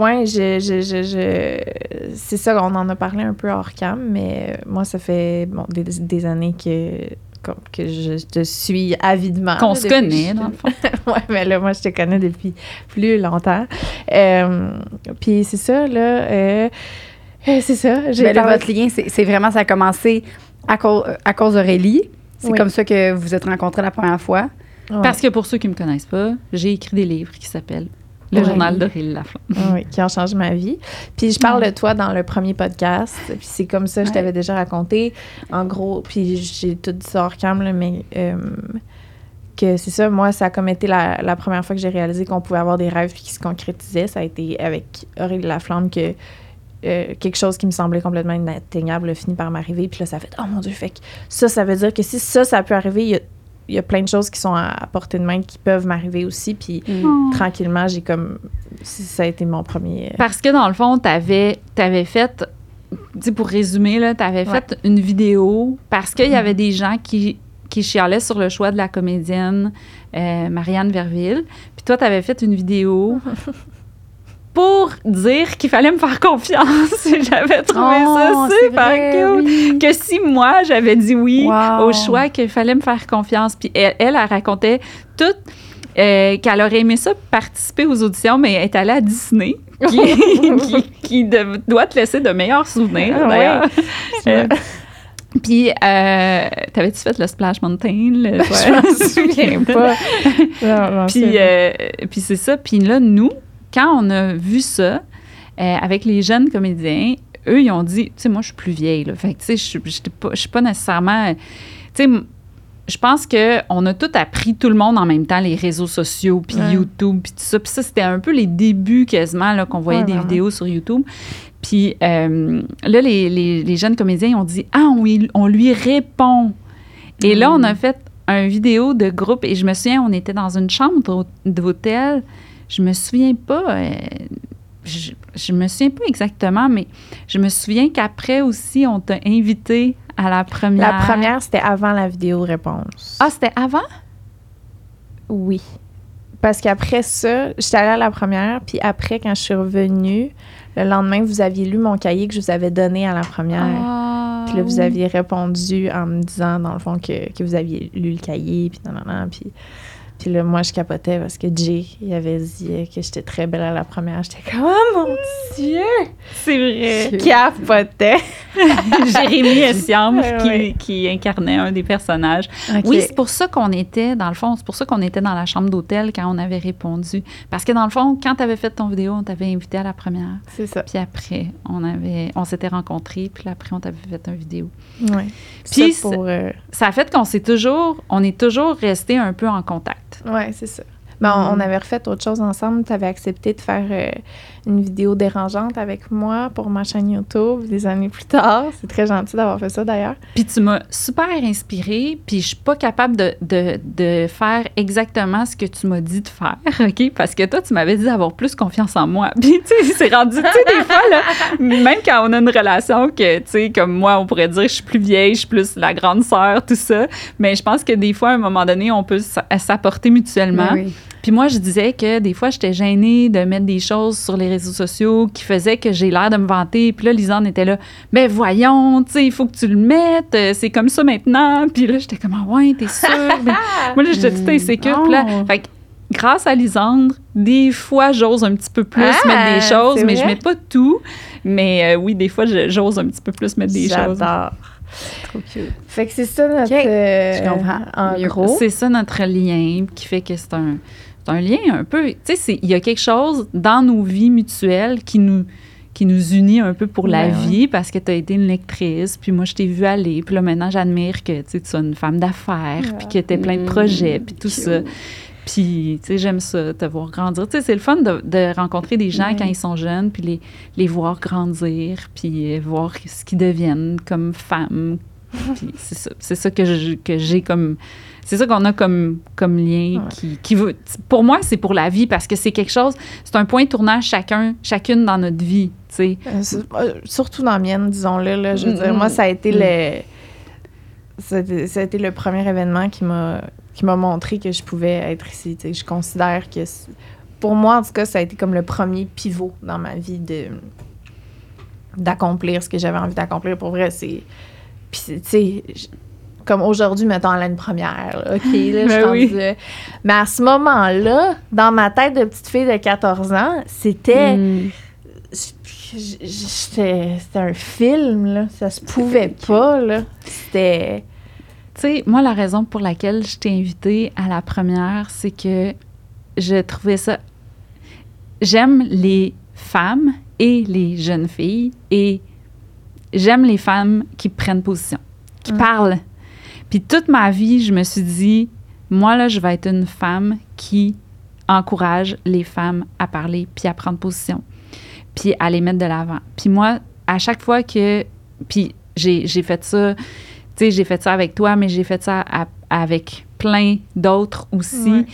Ouais, je, je, je, je- c'est ça, on en a parlé un peu hors cam, mais euh, moi, ça fait bon, des, des années que, que je te suis avidement. Qu'on se connaît, dans le fond. ouais, mais là, moi, je te connais depuis plus longtemps. Euh, Puis c'est ça, là. euh, euh, c'est ça. J'ai Mais là, parlé- votre lien, c'est c'est vraiment, ça a commencé à, cause à cause d'Aurélie. C'est Oui. comme ça que vous vous êtes rencontrés la première fois. Ouais. Parce que pour ceux qui me connaissent pas, j'ai écrit des livres qui s'appellent Le Ouais. journal Laflamme. Ah oui, qui ont changé ma vie. Puis je parle de toi dans le premier podcast. Puis c'est comme ça, je t'avais déjà raconté. En gros, puis j'ai tout dit ça hors cam, là, mais euh, que c'est ça, moi, ça a comme été la, la première fois que j'ai réalisé qu'on pouvait avoir des rêves puis qui se concrétisaient. Ça a été avec Aurélie Laflamme que euh, quelque chose qui me semblait complètement inatteignable a fini par m'arriver. Puis là, ça fait « Oh mon Dieu! » Fait que ça, ça veut dire que si ça, ça peut arriver, il y a, y a plein de choses qui sont à, à portée de main qui peuvent m'arriver aussi. Puis tranquillement, j'ai comme... Ça a été mon premier... Parce que dans le fond, tu avais, fait, tu sais, pour résumer, tu avais Ouais. fait une vidéo parce qu'il y avait des gens qui, qui chialaient sur le choix de la comédienne euh, Marianne Verville. Puis toi, tu avais fait une vidéo pour dire qu'il fallait me faire confiance. J'avais trouvé Oh, ça super vrai, oui. Que si moi, j'avais dit oui Wow. au choix qu'il fallait me faire confiance. Puis elle, elle, elle racontait tout. euh, qu'elle aurait aimé ça participer aux auditions, mais elle est allée à Disney, qui, qui, qui de- doit te laisser de meilleurs souvenirs, Ah d'ailleurs. ouais. Euh, Puis, euh, t'avais-tu fait le Splash Mountain? le- Je m'en souviens pas. Puis, euh, puis c'est ça. Puis là, nous, quand on a vu ça, euh, avec les jeunes comédiens, eux, ils ont dit, tu sais, moi, je suis plus vieille. Là. Fait que, tu sais, je suis- j'étais pas- je suis pas nécessairement... Tu sais, je pense qu'on a tout appris, tout le monde en même temps, les réseaux sociaux, puis Ouais. YouTube, puis tout ça. Puis ça, c'était un peu les débuts quasiment, là, qu'on voyait Ouais, des vidéos sur YouTube. Puis euh, là, les, les- les jeunes comédiens ont dit, ah, on, lui- on lui répond. Et là, on a fait un vidéo de groupe et je me souviens, on était dans une chambre d'hô- d'hôtel. Je me souviens pas, euh, je, je me souviens pas exactement, mais je me souviens qu'après aussi, on t'a invité à la première. La première, c'était avant la vidéo réponse. Ah, c'était avant? oui. Parce qu'après ça, j'étais allée à la première, puis après, quand je suis revenue, le lendemain, vous aviez lu mon cahier que je vous avais donné à la première. Ah, Puis là, vous oui. aviez répondu en me disant, dans le fond, que, que vous aviez lu le cahier, puis non, non, non. Puis, puis là, moi, je capotais parce que Jay, il avait dit que j'étais très belle à la première. J'étais comme, oh mon Dieu! C'est vrai. Capotais! Jérémy Essiam qui, ouais. qui incarnait un des personnages. Oui, c'est pour ça qu'on était, dans le fond, c'est pour ça qu'on était dans la chambre d'hôtel quand on avait répondu. Parce que dans le fond, quand tu avais fait ton vidéo, on t'avait invité à la première. c'est ça. Puis après, on avait, on s'était rencontrés, puis après, on t'avait fait une vidéo. Ouais. Puis Puis ça pour... euh, Ça a fait qu'on s'est toujours, on est toujours resté un peu en contact. Ouais, c'est ça. Ben, on, Mm. on avait refait autre chose ensemble. Tu avais accepté de faire euh, une vidéo dérangeante avec moi pour ma chaîne YouTube des années plus tard. C'est très gentil d'avoir fait ça d'ailleurs. Puis tu m'as super inspirée, puis je suis pas capable de, de, de faire exactement ce que tu m'as dit de faire, OK? Parce que toi, tu m'avais dit d'avoir plus confiance en moi. Puis, tu sais, c'est rendu, tu sais, des fois, là, même quand on a une relation que, tu sais, comme moi, on pourrait dire, je suis plus vieille, je suis plus la grande sœur, tout ça. Mais je pense que des fois, à un moment donné, on peut s'apporter mutuellement. Ben oui. Puis moi, je disais que des fois, j'étais gênée de mettre des choses sur les réseaux sociaux qui faisaient que j'ai l'air de me vanter. Puis là, Lisanne était là, ben voyons, tu sais, il faut que tu le mettes, euh, c'est comme ça maintenant. Puis là, j'étais comme, ah ouais, t'es sûre? Ben, moi, là, j'étais toute insécure. Puis là, Oh. fait que grâce à Lisandre, des fois, j'ose un petit peu plus Ah, mettre des choses, mais je mets pas tout. Mais euh, oui, des fois, j'ose un petit peu plus mettre des choses. J'adore. Trop cute. Fait que c'est ça notre. Ok, euh, je comprends. En gros. C'est ça notre lien qui fait que c'est un, un lien un peu. Tu sais, il y a quelque chose dans nos vies mutuelles qui nous qui nous unit un peu pour la Ouais, vie parce que tu as été une lectrice, puis moi je t'ai vu aller, puis là maintenant j'admire que tu sois une femme d'affaires, puis que tu plein de Mm, projets, puis tout cute. ça. Puis, tu sais, j'aime ça, te voir grandir. Tu sais, c'est le fun de, de rencontrer des gens quand ils sont jeunes, puis les, les voir grandir, puis euh, voir ce qu'ils deviennent comme femmes. C'est ça, ça que j'ai comme... C'est ça qu'on a comme, comme lien Ouais. qui, qui veut... Pour moi, c'est pour la vie, parce que c'est quelque chose... C'est un point tournant chacun, chacune dans notre vie, tu sais. Euh, euh, surtout dans la mienne, disons-le. Là, je veux dire, Mm, moi, mm, ça a été mm. le. Ça a été, ça a été le premier événement qui m'a qui m'a montré que je pouvais être ici. Je considère que pour moi, en tout cas, ça a été comme le premier pivot dans ma vie de d'accomplir ce que j'avais envie d'accomplir. Pour vrai, c'est... Puis, tu sais, comme aujourd'hui, mettons, à l'année première, là, OK, là, je suis Ben oui. Mais à ce moment-là, dans ma tête de petite fille de 14 ans, c'était... Mm. j- C'était c'était un film, là. Ça se pouvait pas, là. C'était... Tu sais, moi, la raison pour laquelle je t'ai invitée à la première, c'est que je trouvais ça. J'aime les femmes et les jeunes filles et j'aime les femmes qui prennent position, qui Mm. parlent. Puis toute ma vie, je me suis dit, moi, là, je vais être une femme qui encourage les femmes à parler puis à prendre position, puis à les mettre de l'avant. Puis moi, à chaque fois que. Puis j'ai j'ai fait ça tu sais, j'ai fait ça avec toi, mais j'ai fait ça à- avec plein d'autres aussi. Ouais.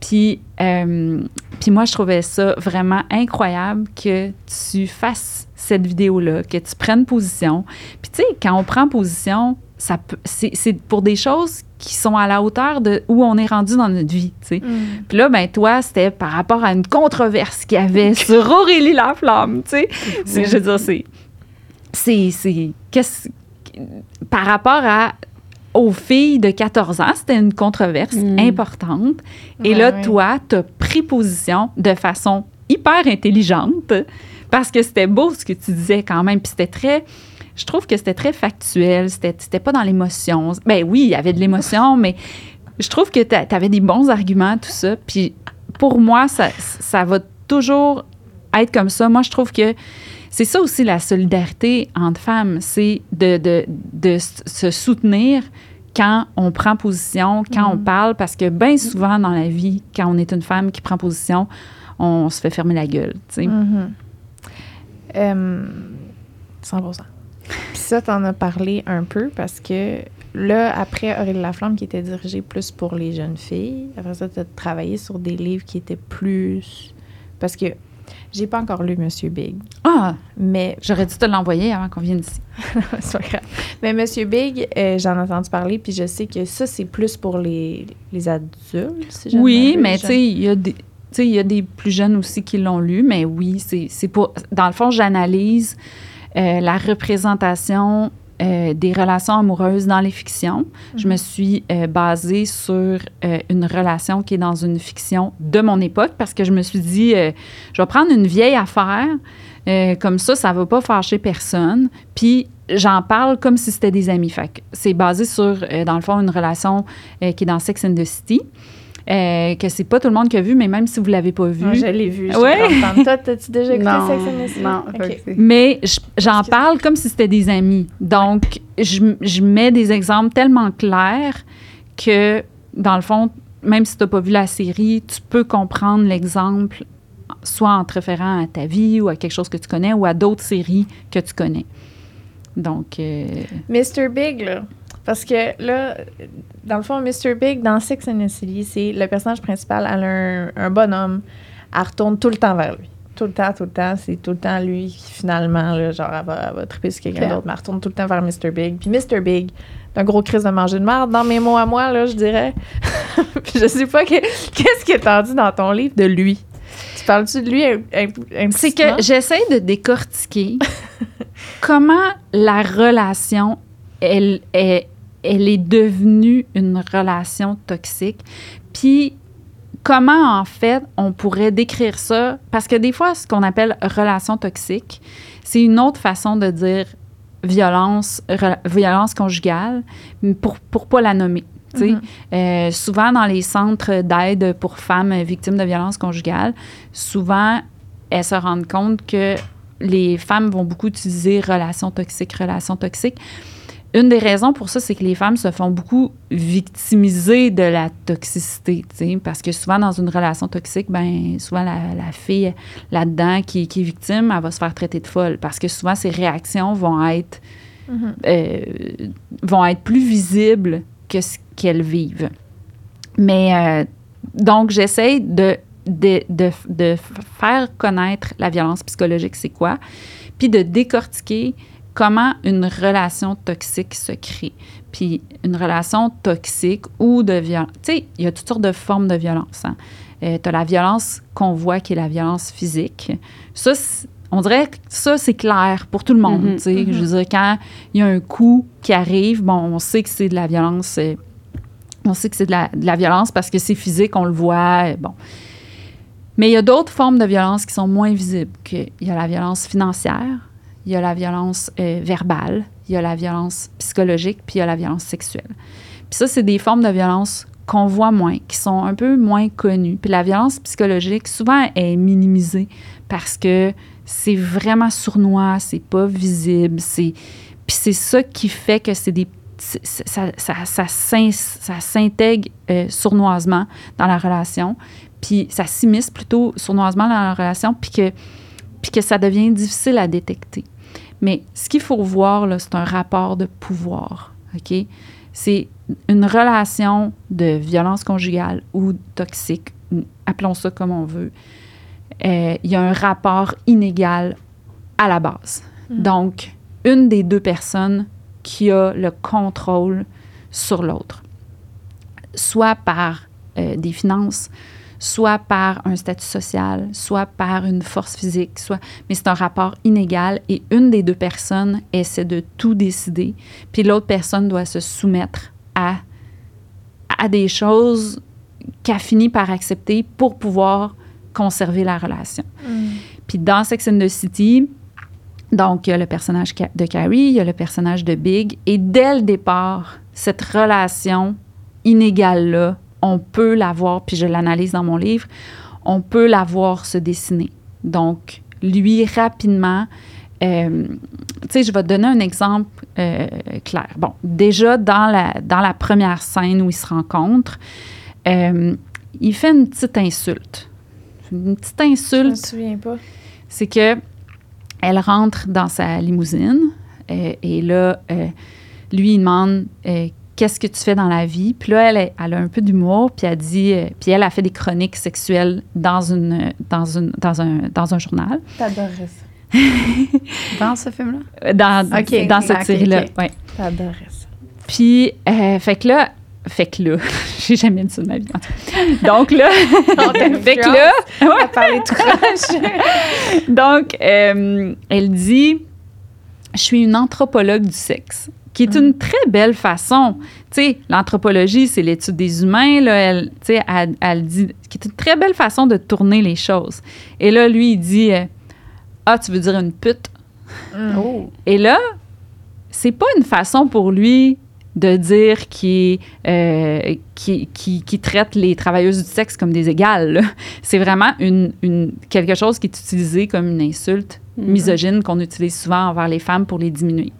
Puis, euh, puis moi, je trouvais ça vraiment incroyable que tu fasses cette vidéo-là, que tu prennes position. Puis tu sais, quand on prend position, ça c'est pour des choses qui sont à la hauteur de où on est rendu dans notre vie, tu sais. Puis là, ben toi, c'était par rapport à une controverse qu'il y avait sur Aurélie Laflamme, tu sais. C'est- Je veux dire, c'est... C'est... c'est qu'est-ce... Par rapport à aux filles de 14 ans, c'était une controverse Mm. importante. Et là, toi, tu as pris position de façon hyper intelligente parce que c'était beau ce que tu disais quand même. Puis c'était très... Je trouve que c'était très factuel. C'était pas dans l'émotion. Ben oui, il y avait de l'émotion, mais je trouve que tu avais des bons arguments, tout ça. Puis pour moi, ça, ça va toujours être comme ça. Moi, je trouve que c'est ça aussi la solidarité entre femmes, c'est de, de, de s- se soutenir quand on prend position, quand on parle, parce que bien souvent dans la vie, quand on est une femme qui prend position, on se fait fermer la gueule. tu sais. Mhm. Euh, 100 Puis ça, t'en as parlé un peu parce que là, après Aurélie Laflamme, qui était dirigée plus pour les jeunes filles, après ça, t'as travaillé sur des livres qui étaient plus... Parce que j'ai pas encore lu Monsieur Big, Ah, mais j'aurais dû te l'envoyer avant qu'on vienne ici. c'est pas grave. Mais Monsieur Big, euh, j'en ai entendu parler, puis je sais que ça, c'est plus pour les, les adultes, si Oui, mais tu sais, il y a des. tu sais, il y a des plus jeunes aussi qui l'ont lu, mais oui, c'est c'est pour. Dans le fond, j'analyse euh, la représentation euh, des relations amoureuses dans les fictions. Je me suis euh, basée sur euh, une relation qui est dans une fiction de mon époque parce que je me suis dit, je vais prendre une vieille affaire, comme ça, ça va pas fâcher personne. Puis j'en parle comme si c'était des amis. Fait c'est basé sur, dans le fond, une relation qui est dans Sex and the City. Euh, que c'est pas tout le monde qui a vu, mais même si vous l'avez pas vu, Ouais, je l'ai vu. comprends. Toi, t'as-tu déjà écouté Non, Sex and the City? non, Mais j'en parle comme si c'était des amis. Donc, je, je mets des exemples tellement clairs que, dans le fond, même si tu n'as pas vu la série, tu peux comprendre l'exemple soit en te référant à ta vie ou à quelque chose que tu connais ou à d'autres séries que tu connais. Donc, euh, Mr. Big, là. Parce que là, dans le fond, Mr. Big, dans Sex and the City, c'est le personnage principal, elle a un, un bonhomme. Elle retourne tout le temps vers lui. Tout le temps, tout le temps. C'est tout le temps lui qui, finalement, là, genre, elle va, elle va triper sur quelqu'un d'autre, mais elle retourne tout le temps vers Mr. Big. Puis Mr. Big, c'est un gros crise de manger de merde, dans mes mots à moi, là, je dirais. Puis je sais pas que- qu'est-ce que t'as dit dans ton livre de lui. Tu parles-tu de lui un, c'est que j'essaie de décortiquer comment la relation, elle, est elle est devenue une relation toxique. Puis comment, en fait, on pourrait décrire ça? Parce que des fois, ce qu'on appelle relation toxique, c'est une autre façon de dire violence, violence conjugale, pour, pour pas la nommer. Euh, souvent, dans les centres d'aide pour femmes victimes de violences conjugales, souvent, elles se rendent compte que les femmes vont beaucoup utiliser relations toxiques, relations toxiques. Une des raisons pour ça, c'est que les femmes se font beaucoup victimiser de la toxicité, parce que souvent dans une relation toxique, ben souvent la, la fille là-dedans qui, qui est victime, elle va se faire traiter de folle, parce que souvent ses réactions vont être Mhm. euh, vont être plus visibles que ce qu'elles vivent. Mais euh, donc, j'essaie de, de, de, de faire connaître la violence psychologique, c'est quoi, puis de décortiquer comment une relation toxique se crée. Puis une relation toxique ou de violence, tu sais, il y a toutes sortes de formes de violence. hein. Euh, tu as la violence qu'on voit qui est la violence physique. Ça, on dirait que ça, c'est clair pour tout le monde. Tu sais. Je veux dire, quand il y a un coup qui arrive, bon, on sait que c'est de la violence. euh, on sait que c'est de la, de la violence parce que c'est physique, on le voit. Bon. Mais il y a d'autres formes de violence qui sont moins visibles. Il y a la violence financière, il y a la violence euh, verbale, il y a la violence psychologique, puis il y a la violence sexuelle. Puis ça, c'est des formes de violence qu'on voit moins, qui sont un peu moins connues. Puis la violence psychologique, souvent, est minimisée parce que c'est vraiment sournois, c'est pas visible, c'est... Puis c'est ça qui fait que c'est des... Ça, ça, ça, ça s'intègre euh, sournoisement dans la relation, puis ça s'immisce plutôt sournoisement dans la relation, puis que, puis que ça devient difficile à détecter. Mais ce qu'il faut voir, là, c'est un rapport de pouvoir, OK? C'est une relation de violence conjugale ou toxique, appelons ça comme on veut. Euh, Il y a un rapport inégal à la base. Mm. Donc, une des deux personnes qui a le contrôle sur l'autre, soit par euh, des finances, soit par un statut social, soit par une force physique, soit mais c'est un rapport inégal et une des deux personnes essaie de tout décider, puis l'autre personne doit se soumettre à à des choses qu'elle finit par accepter pour pouvoir conserver la relation. Mm. Puis dans Sex and the City, donc il y a le personnage de Carrie, il y a le personnage de Big, et dès le départ, cette relation inégale-là, on peut la voir, puis je l'analyse dans mon livre, on peut la voir se dessiner. Donc, lui, rapidement, euh, tu sais, je vais te donner un exemple euh, clair. Bon, déjà, dans la, dans la première scène où ils se rencontrent, euh, il fait une petite insulte. Une petite Je me insulte souviens pas. c'est que elle rentre dans sa limousine et là, lui, il demande Qu'est-ce que tu fais dans la vie? Puis là, elle, est- elle a un peu d'humour, puis elle dit, euh, puis elle a fait des chroniques sexuelles dans, une, dans, une, dans, un, dans un journal, T'adorais ça. Dans ce film-là? Dans, Ok, dans cette série-là. ouais. T'adorais ça. Puis, euh, fait que là, fait que là, j'ai jamais dit ça de ma vie. Donc là, fait que là, On va parler tout. Donc, euh, elle dit Je suis une anthropologue du sexe, qui est une très belle façon. Tu sais, l'anthropologie, c'est l'étude des humains. Là, elle, tu sais, elle, elle dit qui est une très belle façon de tourner les choses. Et là, lui, il dit euh, Ah, tu veux dire une pute? Mm. Oh! Et là, c'est pas une façon pour lui de dire qu'il euh, qui, qui, qui traite les travailleuses du sexe comme des égales. C'est vraiment une, une, quelque chose qui est utilisé comme une insulte Mhm. misogyne qu'on utilise souvent envers les femmes pour les diminuer.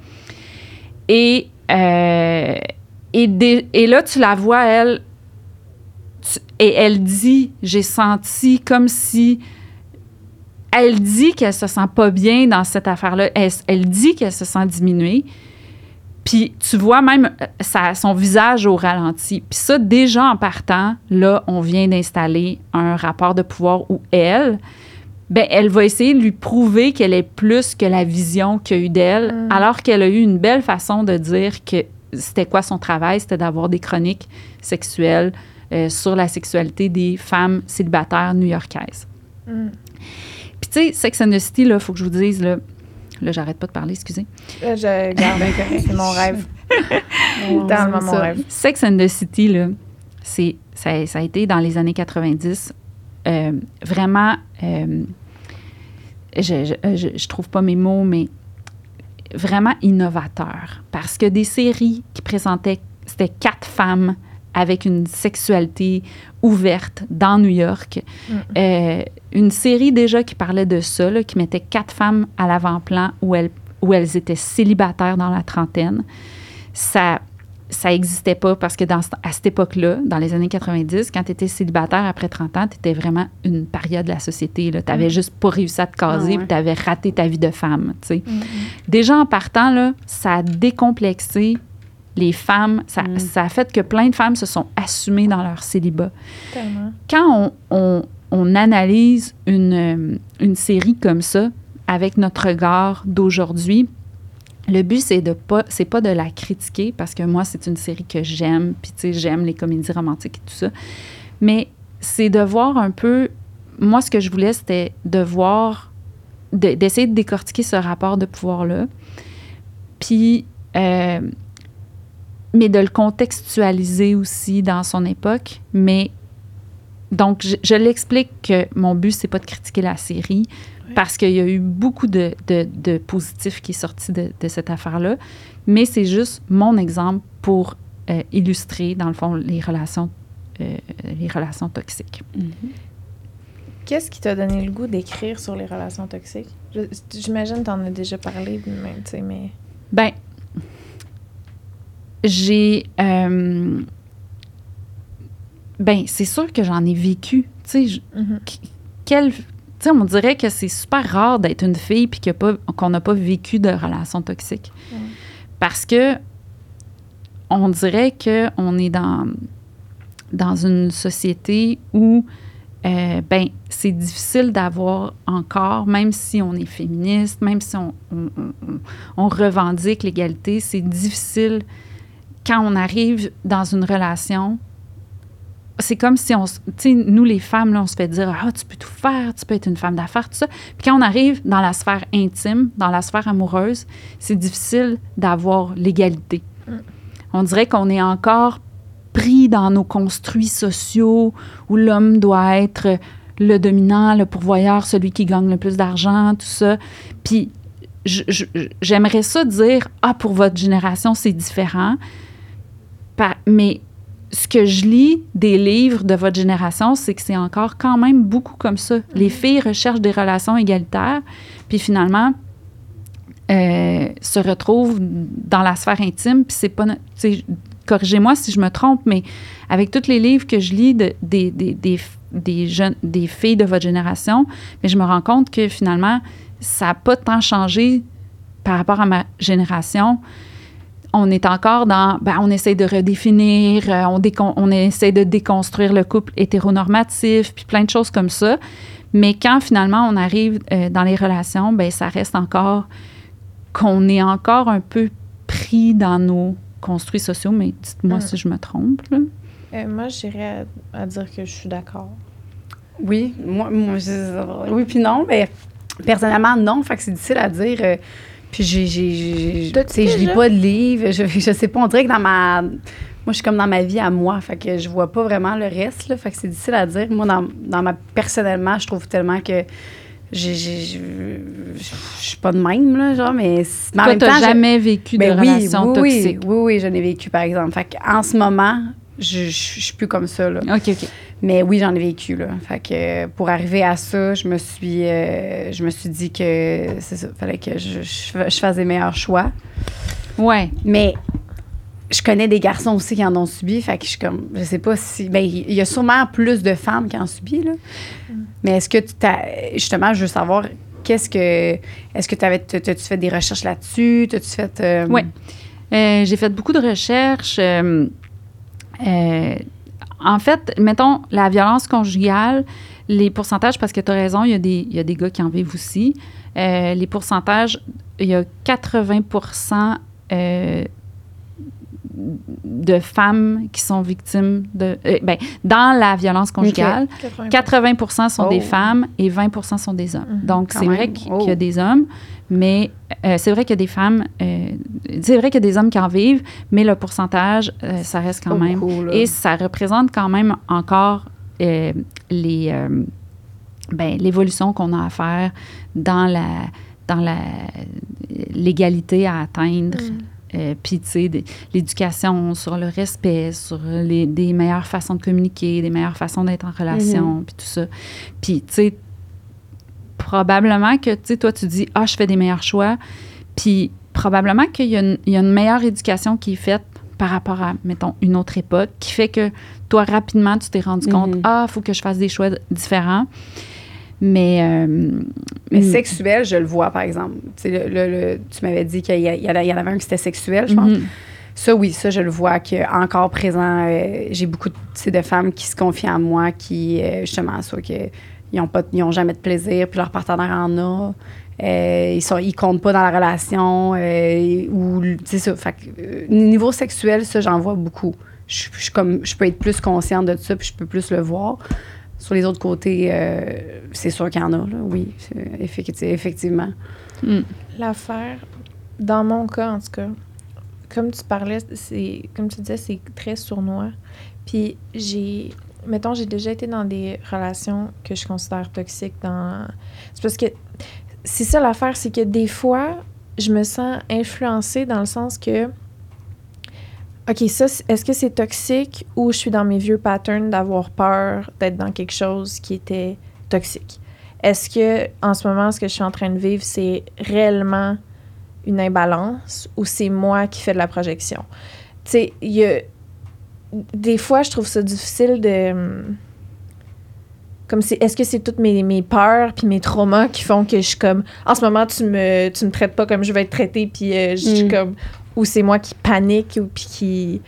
Et, euh, et, là, tu la vois, elle, et elle dit, j'ai senti comme si... Elle dit qu'elle se sent pas bien dans cette affaire-là. Elle, elle dit qu'elle se sent diminuée. Puis tu vois même euh, sa- son visage au ralenti. Puis ça, déjà en partant, là, on vient d'installer un rapport de pouvoir où elle, ben, elle va essayer de lui prouver qu'elle est plus que la vision qu'il a eu d'elle, Mm. alors qu'elle a eu une belle façon de dire que c'était quoi son travail, c'était d'avoir des chroniques sexuelles euh, sur la sexualité des femmes célibataires new-yorkaises. Mm. Puis tu sais, Sex and the City, là, faut que je vous dise, là, là j'arrête pas de parler, excusez. Là, je garde c'est mon rêve. Littéralement mon rêve. Sex and the City, là, c'est, ça, ça a été dans les années 90 euh, vraiment, euh, je, je, je, je trouve pas mes mots, mais vraiment innovateur. Parce que des séries qui présentaient, c'était quatre femmes avec une sexualité ouverte dans New York. Euh, une série déjà qui parlait de ça, là, qui mettait quatre femmes à l'avant-plan où elles, où elles étaient célibataires dans la trentaine. Ça ça n'existait pas parce que dans, à cette époque-là, dans les années 90, quand tu étais célibataire après 30 ans, tu étais vraiment une paria de la société. Tu n'avais juste pas réussi à te caser Ah ouais. tu avais raté ta vie de femme. tu sais. Mm. Déjà en partant, là, ça a décomplexé les femmes. Ça, Mm. ça a fait que plein de femmes se sont assumées dans leur célibat Tellement. quand on, on- on analyse une, euh, une série comme ça avec notre regard d'aujourd'hui, le but c'est de pas c'est pas de la critiquer parce que moi c'est une série que j'aime puis tu sais j'aime les comédies romantiques et tout ça mais c'est de voir un peu. Moi, ce que je voulais, c'était de voir, de- d'essayer de, décortiquer ce rapport de pouvoir-là. Puis, euh, mais de le contextualiser aussi dans son époque. Mais donc, je, je l'explique que mon but, c'est pas de critiquer la série Oui. parce qu'il y a eu beaucoup de, de, de positifs qui est sorti de, de cette affaire-là. Mais c'est juste mon exemple pour euh, illustrer, dans le fond, les relations, euh, les relations toxiques. Qu'est-ce qui t'a donné le goût d'écrire sur les relations toxiques? J'imagine que tu en as déjà parlé, mais, mais... Ben, j'ai. euh, ben, c'est sûr que j'en ai vécu. Tu sais, je- Mhm. quel. Sais, on dirait que c'est super rare d'être une fille puis qu'on n'a pas vécu de relations toxiques. Ouais. Parce que on dirait qu'on est dans, dans une société où euh, ben, c'est difficile d'avoir encore, même si on est féministe, même si on, on- on- on revendique l'égalité, c'est difficile quand on arrive dans une relation. C'est comme si on, nous les femmes, là, on se fait dire, ah, tu peux tout faire, tu peux être une femme d'affaires, tout ça. Puis quand on arrive dans la sphère intime, dans la sphère amoureuse, c'est difficile d'avoir l'égalité. Mm. On dirait qu'on est encore pris dans nos construits sociaux où l'homme doit être le dominant, le pourvoyeur, celui qui gagne le plus d'argent, tout ça. Puis j'aimerais ça dire, ah, pour votre génération, c'est différent. Mais ce que je lis des livres de votre génération, c'est que c'est encore quand même beaucoup comme ça. Les filles recherchent des relations égalitaires, puis finalement, euh, se retrouvent dans la sphère intime, puis c'est pas... Corrigez-moi si je me trompe, mais avec tous les livres que je lis de- des, des, des, des jeunes, des filles de votre génération, mais je me rends compte que finalement, ça n'a pas tant changé par rapport à ma génération. On est encore dans, ben, on essaie de redéfinir, euh, on, on essaie de déconstruire le couple hétéronormatif, puis plein de choses comme ça. Mais quand finalement on arrive euh, dans les relations, ben, ça reste encore qu'on est encore un peu pris dans nos construits sociaux. Mais dites-moi Mm. si je me trompe. là. Euh, moi, j'irais à, à dire que je suis d'accord. Oui, moi, moi je- oui, puis non, mais personnellement, non. Fait que c'est difficile à dire. euh, puis j'ai, je lis pas de livres. Je, je sais pas, on dirait que dans ma. Moi, je suis comme dans ma vie à moi. Fait que je vois pas vraiment le reste, là. Fait que c'est difficile à dire. Moi, dans, dans ma. Personnellement, je trouve tellement que. je suis pas de même, là, genre, mais. mais en Toi, même t'as temps, je- jamais vécu de ben oui, relations oui, oui, toxiques. Oui, oui, je l'ai vécu, par exemple. Fait en ce moment, je, je, je suis plus comme ça, là. OK, OK. Mais oui, j'en ai vécu, là. Fait que pour arriver à ça, je me suis, euh, je me suis dit que c'est ça. Fallait que je, fasse des meilleurs choix. Ouais. Mais je connais des garçons aussi qui en ont subi. Fait que je suis comme, je sais pas si. Ben, il y a sûrement plus de femmes qui en ont subi, là. Mais est-ce que tu t'as. Justement, je veux savoir. Qu'est-ce que. Est-ce que tu avais. T'as-tu fait des recherches là-dessus? T'as-tu fait. euh, Ouais. Euh, j'ai fait beaucoup de recherches. Euh, en fait, mettons, la violence conjugale, les pourcentages, parce que tu as raison, il y, a des- y a des gars qui en vivent aussi. Euh, les pourcentages, il y a 80 euh, de femmes qui sont victimes de. euh, ben, dans la violence conjugale, 80 sont des Oh. femmes et 20 sont des hommes. Mhm. Donc, c'est vrai qu'il Oh. qu'il y a des hommes, mais euh, c'est vrai qu'il y a des femmes, euh, c'est vrai qu'il y a des hommes qui en vivent, mais le pourcentage, euh, ça reste quand même. Et ça représente quand même encore euh, les, euh, ben, l'évolution qu'on a à faire dans la dans la l'égalité à atteindre. Mm. Euh, Puis, tu sais, l'éducation sur le respect, sur les, des meilleures façons de communiquer, des meilleures façons d'être en relation, puis tout ça. Puis, tu sais, probablement que, tu sais, toi, tu dis, ah, je fais des meilleurs choix. Puis, probablement qu'il y, a une- il y a une meilleure éducation qui est faite par rapport à, mettons, une autre époque, qui fait que toi, rapidement, tu t'es rendu compte, Mhm. ah, il faut que je fasse des choix différents. Mais. euh, Mais mm, sexuel, je le vois, par exemple. Le- le- le- tu m'avais dit qu'il y, y y en avait un qui c'était sexuel, je pense. mhm. Ça, oui, ça, je le vois que encore présent. euh, j'ai beaucoup de, femmes qui se confient en moi, qui, euh, justement, soit que ils ont pas, ils ont jamais de plaisir, puis leur partenaire en a. Euh, ils sont, ils comptent pas dans la relation, ou, tu sais, ça. Fait niveau sexuel, ça, j'en vois beaucoup. Je, je suis comme, je peux être plus consciente de ça, puis je peux plus le voir. Sur les autres côtés, euh, c'est sûr qu'il y en a, là, oui, effectivement. Mm. L'affaire, dans mon cas en tout cas, comme tu parlais, c'est comme tu disais, c'est très sournois. Puis j'ai, mettons, j'ai déjà été dans des relations que je considère toxiques. Dans, c'est parce que c'est ça l'affaire, c'est que des fois, je me sens influencée dans le sens que, ok, ça, est-ce que c'est toxique ou je suis dans mes vieux patterns d'avoir peur d'être dans quelque chose qui était toxique? Est-ce que en ce moment, ce que je suis en train de vivre, c'est réellement une imbalance ou c'est moi qui fais de la projection? Tu sais, il y a. Des fois, je trouve ça difficile de. hum, Comme c'est. Est-ce que c'est toutes mes, mes peurs puis mes traumas qui font que je suis comme. En ce moment, tu me, tu me traites pas comme je vais être traitée puis euh, je suis Mm. comme. Ou c'est moi qui panique ou puis qui.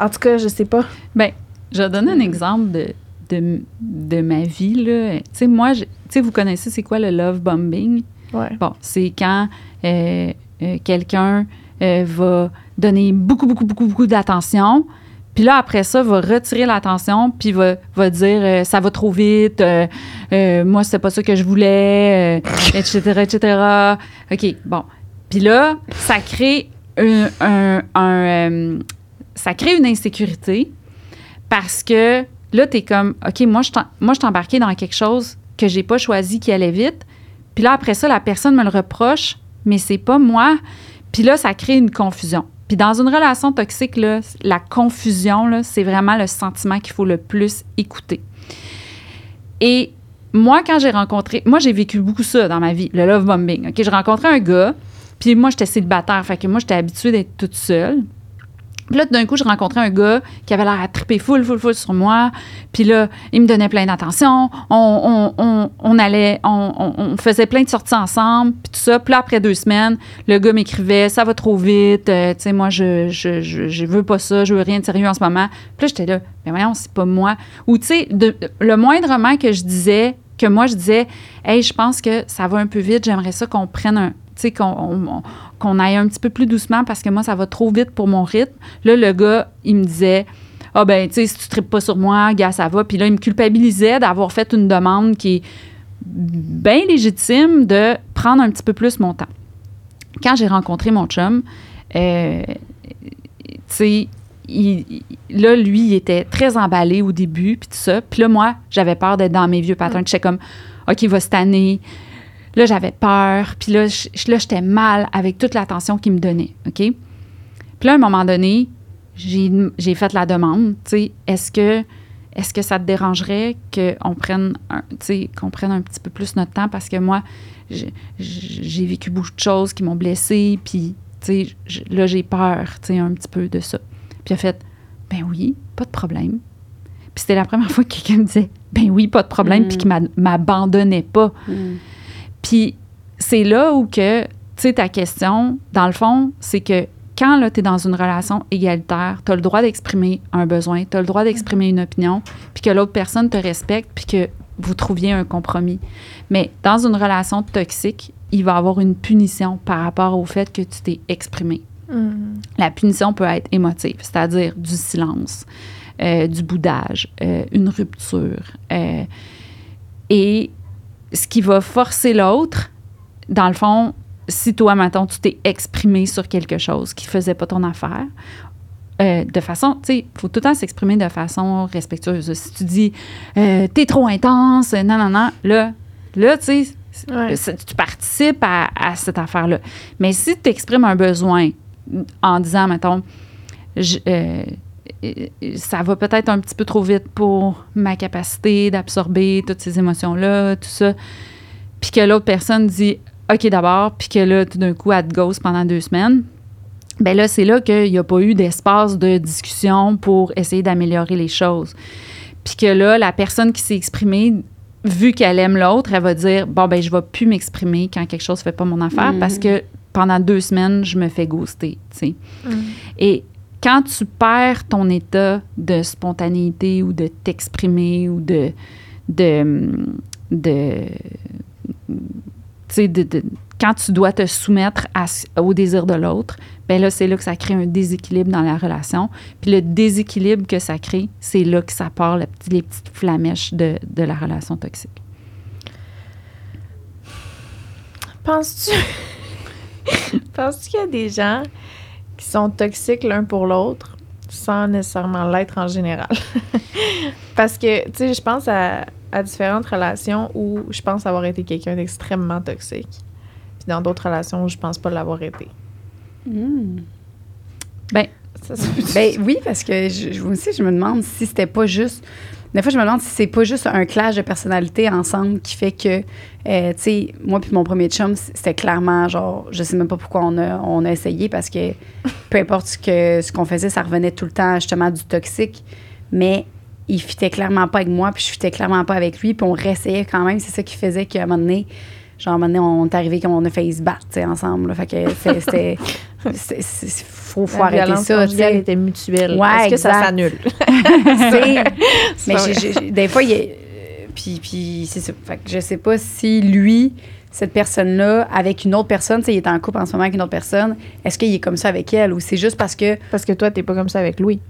En tout cas, je sais pas. Ben, je vais donner un exemple de, de, de ma vie. là. Tu sais, moi, tu sais, vous connaissez c'est quoi le love bombing? Ouais. Bon, c'est quand euh, euh, quelqu'un euh, va donner beaucoup, beaucoup, beaucoup, beaucoup d'attention. Puis là, après ça, va retirer l'attention, puis va, va dire euh, ça va trop vite, euh, euh, moi, c'est pas ça que je voulais, etc., etc. OK, bon. Puis là, ça crée euh, ça crée une insécurité parce que là, tu es comme, OK, moi, je je suis embarquée dans quelque chose que j'ai pas choisi qui allait vite. Puis là, après ça, la personne me le reproche, mais c'est pas moi. Puis là, ça crée une confusion. Puis dans une relation toxique, là, la confusion, c'est vraiment le sentiment qu'il faut le plus écouter. Et moi, quand j'ai rencontré... Moi, j'ai vécu beaucoup ça dans ma vie, le love bombing. OK, j'ai rencontré un gars, puis moi, j'étais célibataire, fait que moi, j'étais habituée d'être toute seule. Puis là, d'un coup, je rencontrais un gars qui avait l'air à triper full, full, full sur moi. Puis là, il me donnait plein d'attention. On, on, on, allait, on, faisait plein de sorties ensemble, puis tout ça. Puis là, après deux semaines, le gars m'écrivait « Ça va trop vite. euh, tu sais, moi, je, je, je, je veux pas ça. Je veux rien de sérieux en ce moment. » Puis là, j'étais là « Mais voyons, c'est pas moi. » Ou tu sais, le moindrement que je disais, que moi, je disais « Hey, je pense que ça va un peu vite. J'aimerais ça qu'on prenne un... » qu'on on- on- qu'on aille un petit peu plus doucement parce que moi, ça va trop vite pour mon rythme. Là, le gars, il me disait Ah, ben, tu sais, si tu tripes pas sur moi, gars, ça va. Puis là, il me culpabilisait d'avoir fait une demande qui est bien légitime de prendre un petit peu plus mon temps. Quand j'ai rencontré mon chum, euh, tu sais, il- là, lui, il était très emballé au début, puis tout ça. Puis là, moi, j'avais peur d'être dans mes vieux patterns. J'étais comme, OK, il va tanner. Là, j'avais peur. Puis là, je- là, j'étais mal avec toute l'attention qu'il me donnait, OK? Puis là, à un moment donné, j'ai j'ai fait la demande, tu sais, est-ce que, est que ça te dérangerait qu'on prenne, un, qu'on prenne un petit peu plus notre temps? Parce que moi, j'ai- vécu beaucoup de choses qui m'ont blessée, puis, tu sais, là, j'ai peur, tu sais, un petit peu de ça. Puis il a fait, ben oui, pas de problème. Puis c'était la première fois que quelqu'un me disait, ben oui, pas de problème, Mm. puis qu'il m'a- m'abandonnait pas. Mm. Puis c'est là où que, tu sais, ta question, dans le fond, c'est que quand tu es dans une relation égalitaire, tu as le droit d'exprimer un besoin, tu as le droit d'exprimer une opinion, puis que l'autre personne te respecte, puis que vous trouviez un compromis. Mais dans une relation toxique, il va y avoir une punition par rapport au fait que tu t'es exprimé. Hmm. La punition peut être émotive, c'est-à-dire du silence, euh, du boudage, euh, une rupture. euh, et ce qui va forcer l'autre, dans le fond, si toi, maintenant, tu t'es exprimé sur quelque chose qui faisait pas ton affaire, euh, de façon, tu sais, il faut tout le temps s'exprimer de façon respectueuse. Si tu dis, euh, t'es trop intense, non, non, non, là, là, tu sais, Ouais. tu participes à, à cette affaire-là. Mais si tu exprimes un besoin en disant, mettons, je- euh, ça va peut-être un petit peu trop vite pour ma capacité d'absorber toutes ces émotions-là, tout ça, puis que l'autre personne dit OK d'abord, puis que là, tout d'un coup, elle te ghost pendant deux semaines, ben là, c'est là qu'il n'y a pas eu d'espace de discussion pour essayer d'améliorer les choses. Puis que là, la personne qui s'est exprimée, vu qu'elle aime l'autre, elle va dire Bon, ben, je vais plus m'exprimer quand quelque chose ne fait pas mon affaire Mhm. parce que pendant deux semaines, je me fais ghoster. Hmm. Et quand tu perds ton état de spontanéité ou de t'exprimer ou de. de. de quand tu dois te soumettre au désir de l'autre, ben là, c'est là que ça crée un déséquilibre dans la relation. Puis le déséquilibre que ça crée, c'est là que ça part les petites flamèches de, de la relation toxique. Penses-tu Penses-tu qu'il y a des gens qui sont toxiques l'un pour l'autre sans nécessairement l'être en général? Parce que, tu sais, je pense à, à différentes relations où je pense avoir été quelqu'un d'extrêmement toxique. Puis dans d'autres relations où je pense pas l'avoir été. Hmm. Ça, ça peut- Ben oui, parce que je, je- moi aussi, je me demande si c'était pas juste. Des fois, je me demande si c'est pas juste un clash de personnalité ensemble qui fait que, euh, tu sais, moi puis mon premier chum, c'était clairement genre, je sais même pas pourquoi on a, on a essayé parce que peu importe ce que ce qu'on faisait, ça revenait tout le temps justement du toxique, mais il fitait clairement pas avec moi, puis je fitais clairement pas avec lui, puis on réessayait quand même. C'est ça qui faisait qu'à un moment donné, genre, à un moment donné, on est arrivé comme on a failli se battre, tu sais, ensemble. là. Fait que c'était. Faut, faut la arrêter violence ça, sais. était mutuelle. Ouais, Est-ce que ça exact. s'annule? Mais des fois, il y a- euh, puis, puis c'est ça. Fait que je sais pas si lui, cette personne-là, avec une autre personne, tu sais, il est en couple en ce moment avec une autre personne, est-ce qu'il est comme ça avec elle ou c'est juste parce que. Parce que toi, t'es pas comme ça avec Louis.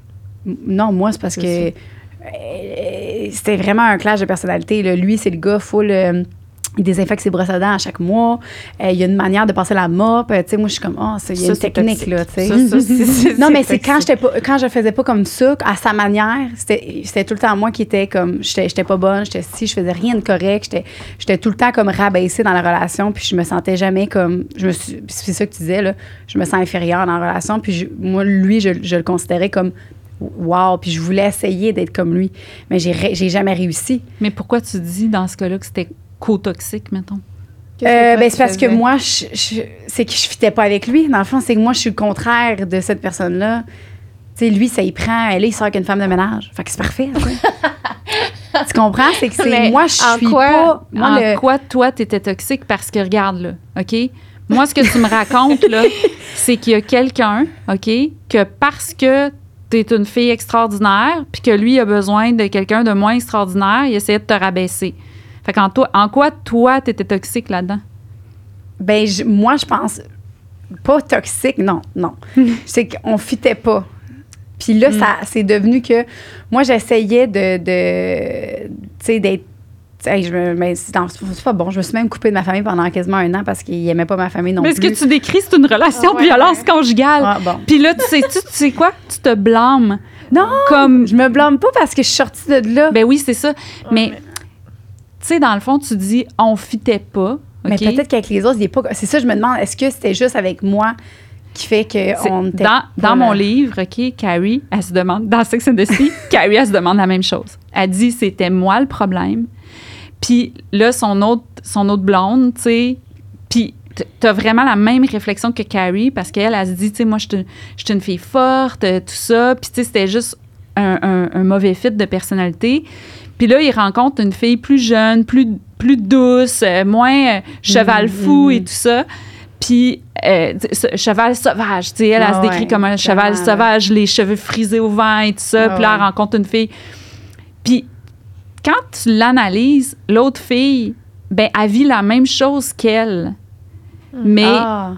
m- Non, moi, c'est parce C'est que. euh, C'était vraiment un clash de personnalité. là. Lui, c'est le gars full. euh, il désinfecte ses brosses à dents à chaque mois. Euh, il y a une manière de passer la mop. Euh, tu sais, moi, je suis comme, oh, il y a Ça, une technique, là, tu sais. Non, mais c'est quand pas, quand je faisais pas comme ça, à sa manière, c'était tout le temps moi qui était comme, j'étais pas bonne, j'étais si, je faisais rien de correct, j'étais tout le temps comme rabaissée dans la relation, puis je me sentais jamais comme, je me suis, c'est ça que tu disais là, je me sens inférieure dans la relation, puis je- moi lui, je, je le considérais comme wow, puis je voulais essayer d'être comme lui, mais j'ai jamais réussi. Mais pourquoi tu dis dans ce cas-là que c'était co-toxique, mettons? Euh, ben, tu c'est parce que moi, je, je- c'est que je fitais pas avec lui. Dans le fond, c'est que moi, je suis le contraire de cette personne-là. Tu sais, lui, ça y prend. Là, il sort avec une femme de ménage. Fait que c'est parfait. tu comprends? C'est que c'est moi, je suis quoi- pas. Moi, en le- quoi, toi, t'étais toxique? Parce que, regarde, là, OK? Moi, ce que tu me racontes, là, c'est qu'il y a quelqu'un, OK, que parce que t'es une fille extraordinaire, puis que lui a besoin de quelqu'un de moins extraordinaire, il essayait de te rabaisser. Fait qu'en toi, en quoi, toi, t'étais toxique là-dedans? Ben, je- moi, je pense. Pas toxique, non, non. c'est qu'on fitait pas. Puis là, Mm. ça, c'est devenu que moi, j'essayais de. de tu sais, d'être. Hey, je me, mais c'est dans- c'est pas bon. Je me suis même coupée de ma famille pendant quasiment un an parce qu'il aimait pas ma famille non Mais ce plus. que tu décris, c'est une relation Ah de ouais, violence ouais. conjugale. Ah, bon. Puis là, tu sais, tu, tu sais quoi? Tu te blâmes. Non, Comme je me blâme pas parce que je suis sortie de là. Ben oui, c'est ça. mais, mais- tu sais, dans le fond, tu dis on fitait pas. Mais peut-être qu'avec les autres, il est pas. C'est ça, je me demande, est-ce que c'était juste avec moi qui fait qu'on était. dans, dans mon livre, OK, Carrie, elle se demande, dans Sex and the City, Carrie, elle se demande la même chose. Elle dit c'était moi le problème. Puis là, son autre, son autre blonde, tu sais, puis t'as vraiment la même réflexion que Carrie parce qu'elle, elle se dit, tu sais, moi, je suis une- fille forte, tout ça. Puis, tu sais, c'était juste un, un- un mauvais fit de personnalité. Puis là, il rencontre une fille plus jeune, plus, plus douce, euh, moins euh, cheval Mhm, fou et mhm. tout ça. Puis, euh, cheval sauvage, tu sais, elle, elle Ah se décrit ouais, comme un cheval sauvage, les cheveux frisés au vent et tout ça. Ah puis là, elle ouais. rencontre une fille. Puis, quand tu l'analyses, l'autre fille, ben, elle vit la même chose qu'elle. Mais Ah.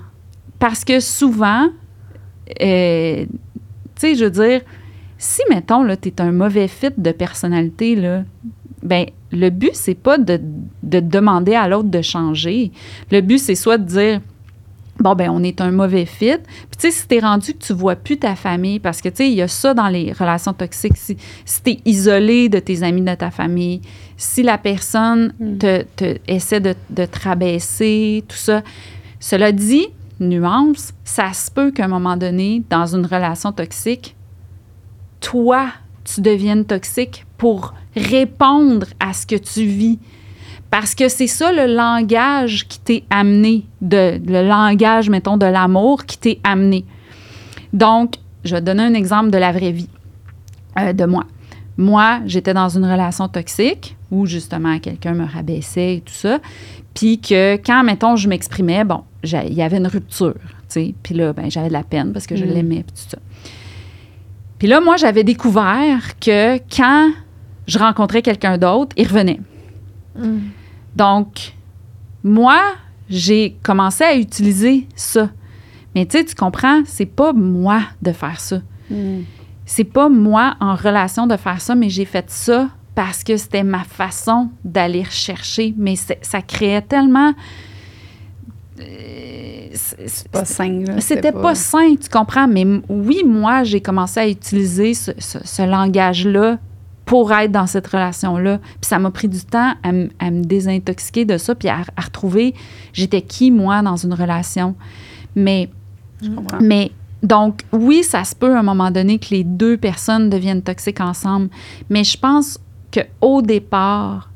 parce que souvent, euh, tu sais, je veux dire, si, mettons, là, t'es un mauvais fit de personnalité, là, ben, le but, c'est pas de, de demander à l'autre de changer. Le but, c'est soit de dire, bon, ben, on est un mauvais fit. Puis, tu sais, si t'es rendu que tu vois plus ta famille, parce que, tu sais, il y a ça dans les relations toxiques. Si, si t'es isolé de tes amis, de ta famille, si la personne Mm. te, te essaie de, de te rabaisser, tout ça. Cela dit, nuance, ça se peut qu'à un moment donné, dans une relation toxique, toi, tu deviennes toxique pour répondre à ce que tu vis. Parce que c'est ça le langage qui t'est amené, de, le langage, mettons, de l'amour qui t'est amené. Donc, je vais te donner un exemple de la vraie vie, euh, de moi. Moi, j'étais dans une relation toxique où justement quelqu'un me rabaissait et tout ça. Puis que quand, mettons, je m'exprimais, bon, il y avait une rupture, tu sais. Puis là, ben, j'avais de la peine parce que je Mm. l'aimais, tout ça. Puis là, moi, j'avais découvert que quand je rencontrais quelqu'un d'autre, il revenait. Mm. Donc, moi, j'ai commencé à utiliser ça. Mais tu sais, tu comprends, c'est pas moi de faire ça. Mm. C'est pas moi en relation de faire ça, mais j'ai fait ça parce que c'était ma façon d'aller rechercher. Mais ça créait tellement. euh, Pas sain, c'était pas sain, tu comprends? Mais oui, moi, j'ai commencé à utiliser ce, ce- ce langage-là pour être dans cette relation-là. Puis ça m'a pris du temps à, me désintoxiquer de ça, puis à, à retrouver j'étais qui, moi, dans une relation. Mais, Je mais donc, oui, ça se peut à un moment donné que les deux personnes deviennent toxiques ensemble. Mais je pense qu'au départ,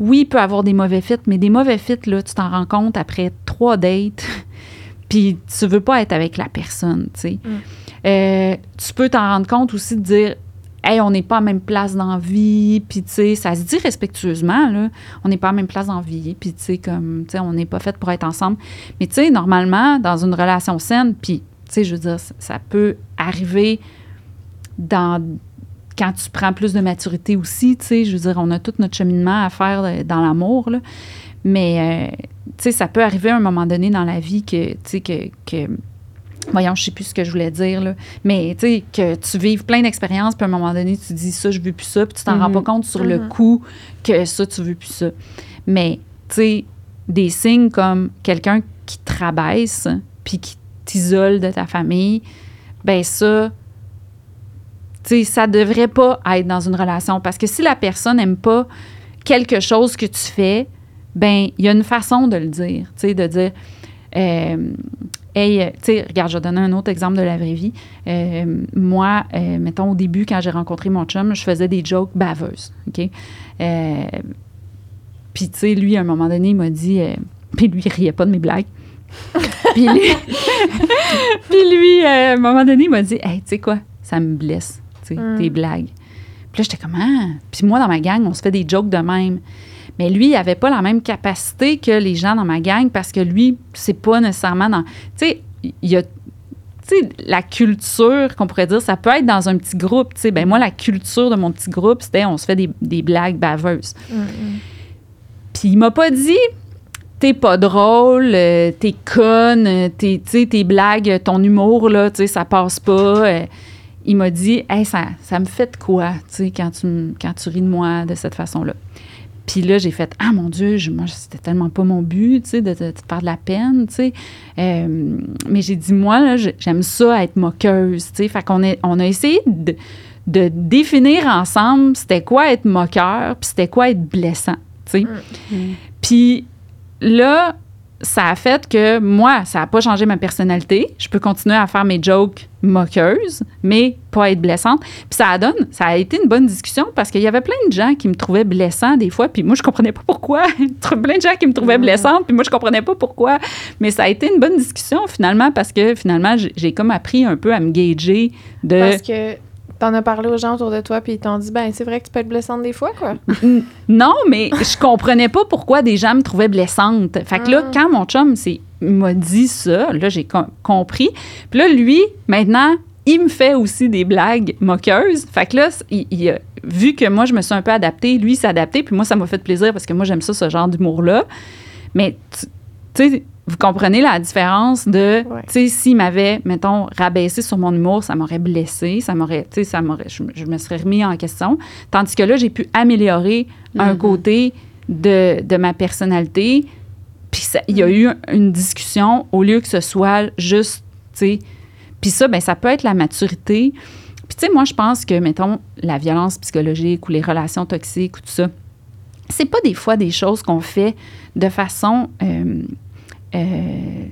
oui, il peut avoir des mauvais fits, mais des mauvais fits, là, tu t'en rends compte après trois dates, puis tu veux pas être avec la personne, tu sais. Euh, tu peux t'en rendre compte aussi de dire, hey, on n'est pas à même place dans la vie, puis tu sais, ça se dit respectueusement, là, on n'est pas à même place dans la vie, puis tu sais, comme, tu sais, on n'est pas fait pour être ensemble. Mais tu sais, normalement, dans une relation saine, puis, tu sais, je veux dire, ça, ça peut arriver dans quand tu prends plus de maturité aussi, tu sais, je veux dire, on a tout notre cheminement à faire dans l'amour, là. Mais, euh, tu sais, ça peut arriver à un moment donné dans la vie que, tu sais, que, que voyons, je sais plus ce que je voulais dire, là. Mais, tu sais, que tu vives plein d'expériences, puis à un moment donné, tu dis ça, je veux plus ça, puis tu t'en rends pas compte sur le Mhm. coup que ça, tu veux plus ça. Mais, tu sais, des signes comme quelqu'un qui te rabaisse, puis qui t'isole de ta famille, ben ça, sais, ça devrait pas être dans une relation. Parce que si la personne n'aime pas quelque chose que tu fais, ben il y a une façon de le dire. Tu de dire, euh, hey, euh, tu sais, regarde, je vais donner un autre exemple de la vraie vie. Euh, moi, mettons, au début, quand j'ai rencontré mon chum, je faisais des jokes baveuses. OK? Puis, tu lui, à un moment donné, il m'a dit, puis lui, il riait pas de mes blagues. puis lui, puis lui à un moment donné, il m'a dit, hey, tu sais quoi, ça me blesse, tu sais, Mm. tes blagues. Puis là, j'étais comme, ah. Puis moi, dans ma gang, on se fait des jokes de même. Mais lui, il avait pas la même capacité que les gens dans ma gang parce que lui, c'est pas nécessairement dans. Tu sais, il y a. Tu sais, la culture, qu'on pourrait dire, ça peut être dans un petit groupe. Tu sais, ben moi, la culture de mon petit groupe, c'était on se fait des, des blagues baveuses. Mm, mm. Puis il m'a pas dit t'es pas drôle, euh, t'es conne, t'es, tu sais, tes blagues, ton humour, là, tu sais, ça passe pas. Euh, il m'a dit hey, ça, ça me fait de quoi, tu sais, quand tu, quand tu ris de moi de cette façon-là. Puis là, j'ai fait Ah mon Dieu, je- moi, c'était tellement pas mon but, tu sais, de, te faire de la peine, tu sais. Euh, mais j'ai dit Moi, là, j'ai- j'aime ça être moqueuse, tu sais. Fait qu'on est, on a essayé de, de définir ensemble c'était quoi être moqueur, puis c'était quoi être blessant, tu sais. Mm. Puis là, ça a fait que moi, ça n'a pas changé ma personnalité. Je peux continuer à faire mes jokes moqueuses, mais pas être blessante. Puis ça donne, ça a été une bonne discussion parce qu'il y avait plein de gens qui me trouvaient blessant des fois, puis moi je comprenais pas pourquoi. plein de gens qui me trouvaient Mhm. blessante, puis moi je comprenais pas pourquoi. Mais ça a été une bonne discussion finalement parce que finalement j'ai j'ai comme appris un peu à me gager de Parce que t'en as parlé aux gens autour de toi, puis ils t'ont dit, ben, c'est vrai que tu peux être blessante des fois, quoi. Non, mais je comprenais pas pourquoi des gens me trouvaient blessante. Fait que là, Mm. quand mon chum m'a dit ça, là, j'ai com- compris. Puis là, lui, maintenant, il me fait aussi des blagues moqueuses. Fait que là, il, il vu que moi, je me suis un peu adaptée, lui, s'est adapté, puis moi, ça m'a fait plaisir parce que moi, j'aime ça, ce genre d'humour-là. Mais, tu sais, vous comprenez la différence de, Ouais. tu sais, s'il m'avait, mettons, rabaissé sur mon humour, ça m'aurait blessé, ça m'aurait, tu sais, ça m'aurait, je, me- je me serais remis en question. Tandis que là, j'ai pu améliorer un Mhm. côté de, de ma personnalité. Puis il y a eu une discussion au lieu que ce soit juste, tu sais. Puis ça, ben ça peut être la maturité. Puis tu sais, moi, je pense que, mettons, la violence psychologique ou les relations toxiques ou tout ça, c'est pas des fois des choses qu'on fait de façon euh, euh,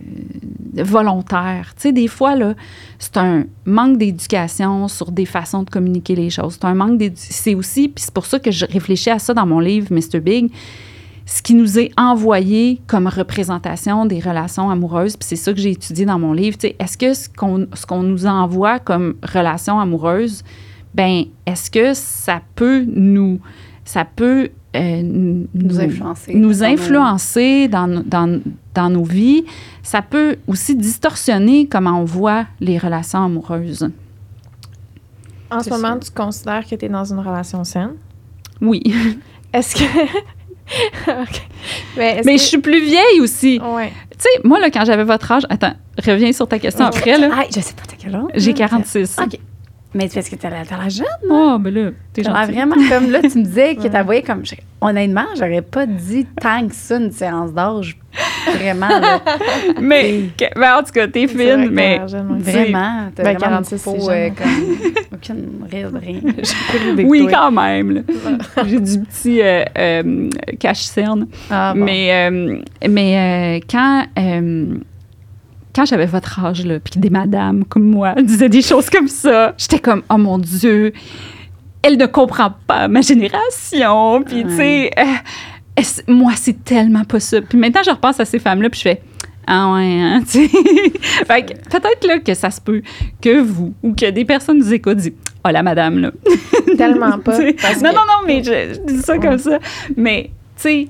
volontaire. Tu sais, des fois, là, c'est un manque d'éducation sur des façons de communiquer les choses. C'est un manque C'est aussi, puis c'est pour ça que je réfléchis à ça dans mon livre, Mr. Big, ce qui nous est envoyé comme représentation des relations amoureuses, puis c'est ça que j'ai étudié dans mon livre. Tu sais, Est-ce que ce qu'on ce qu'on nous envoie comme relation amoureuse, ben est-ce que ça peut nous ça peut euh, nous, Nous influencer. nous Dans nos- influencer dans, dans, dans nos vies. Ça peut aussi distorsionner comment on voit les relations amoureuses. En ce moment, tu considères que tu es dans une relation saine? Oui. Est-ce que Mais, est-ce Mais que- je suis plus vieille aussi. Ouais. Tu sais, moi, là, quand j'avais votre âge... Attends, reviens sur ta question après, là. Ah, je sais pas, t'as quel âge? J'ai 46. OK. Mais c'est parce que t'as la, t'as la jeune. Oh, ben là, t'es T'as l'air gentil. vraiment comme là, tu me disais que t'as voyé comme. Honnêtement, j'aurais pas dit tant que ça une différence d'âge. Vraiment, là. Mais, que- ben, en tout cas, t'es fine, mais... l'air jeune. Vraiment. T'as Ben, vraiment 46, une peau, euh, comme. Aucune rire de rien. Oui, toi. quand même. là. J'ai du petit euh, euh, cache-cerne. Ah, bon. Mais, euh, mais euh, quand, euh, quand j'avais votre âge, là, puis que des madames comme moi disaient des choses comme ça, j'étais comme, oh mon Dieu, elle ne comprend pas ma génération. Puis, tu sais, euh, moi, c'est tellement pas ça. Puis maintenant, je repense à ces femmes-là, puis je fais, ah ouais, hein, tu sais. fait que peut-être là que ça se peut que vous ou que des personnes nous écoutent disent, oh la madame, là. Tellement pas. Non, non, non, mais je, je dis ça Ouais. comme ça. Mais, tu sais,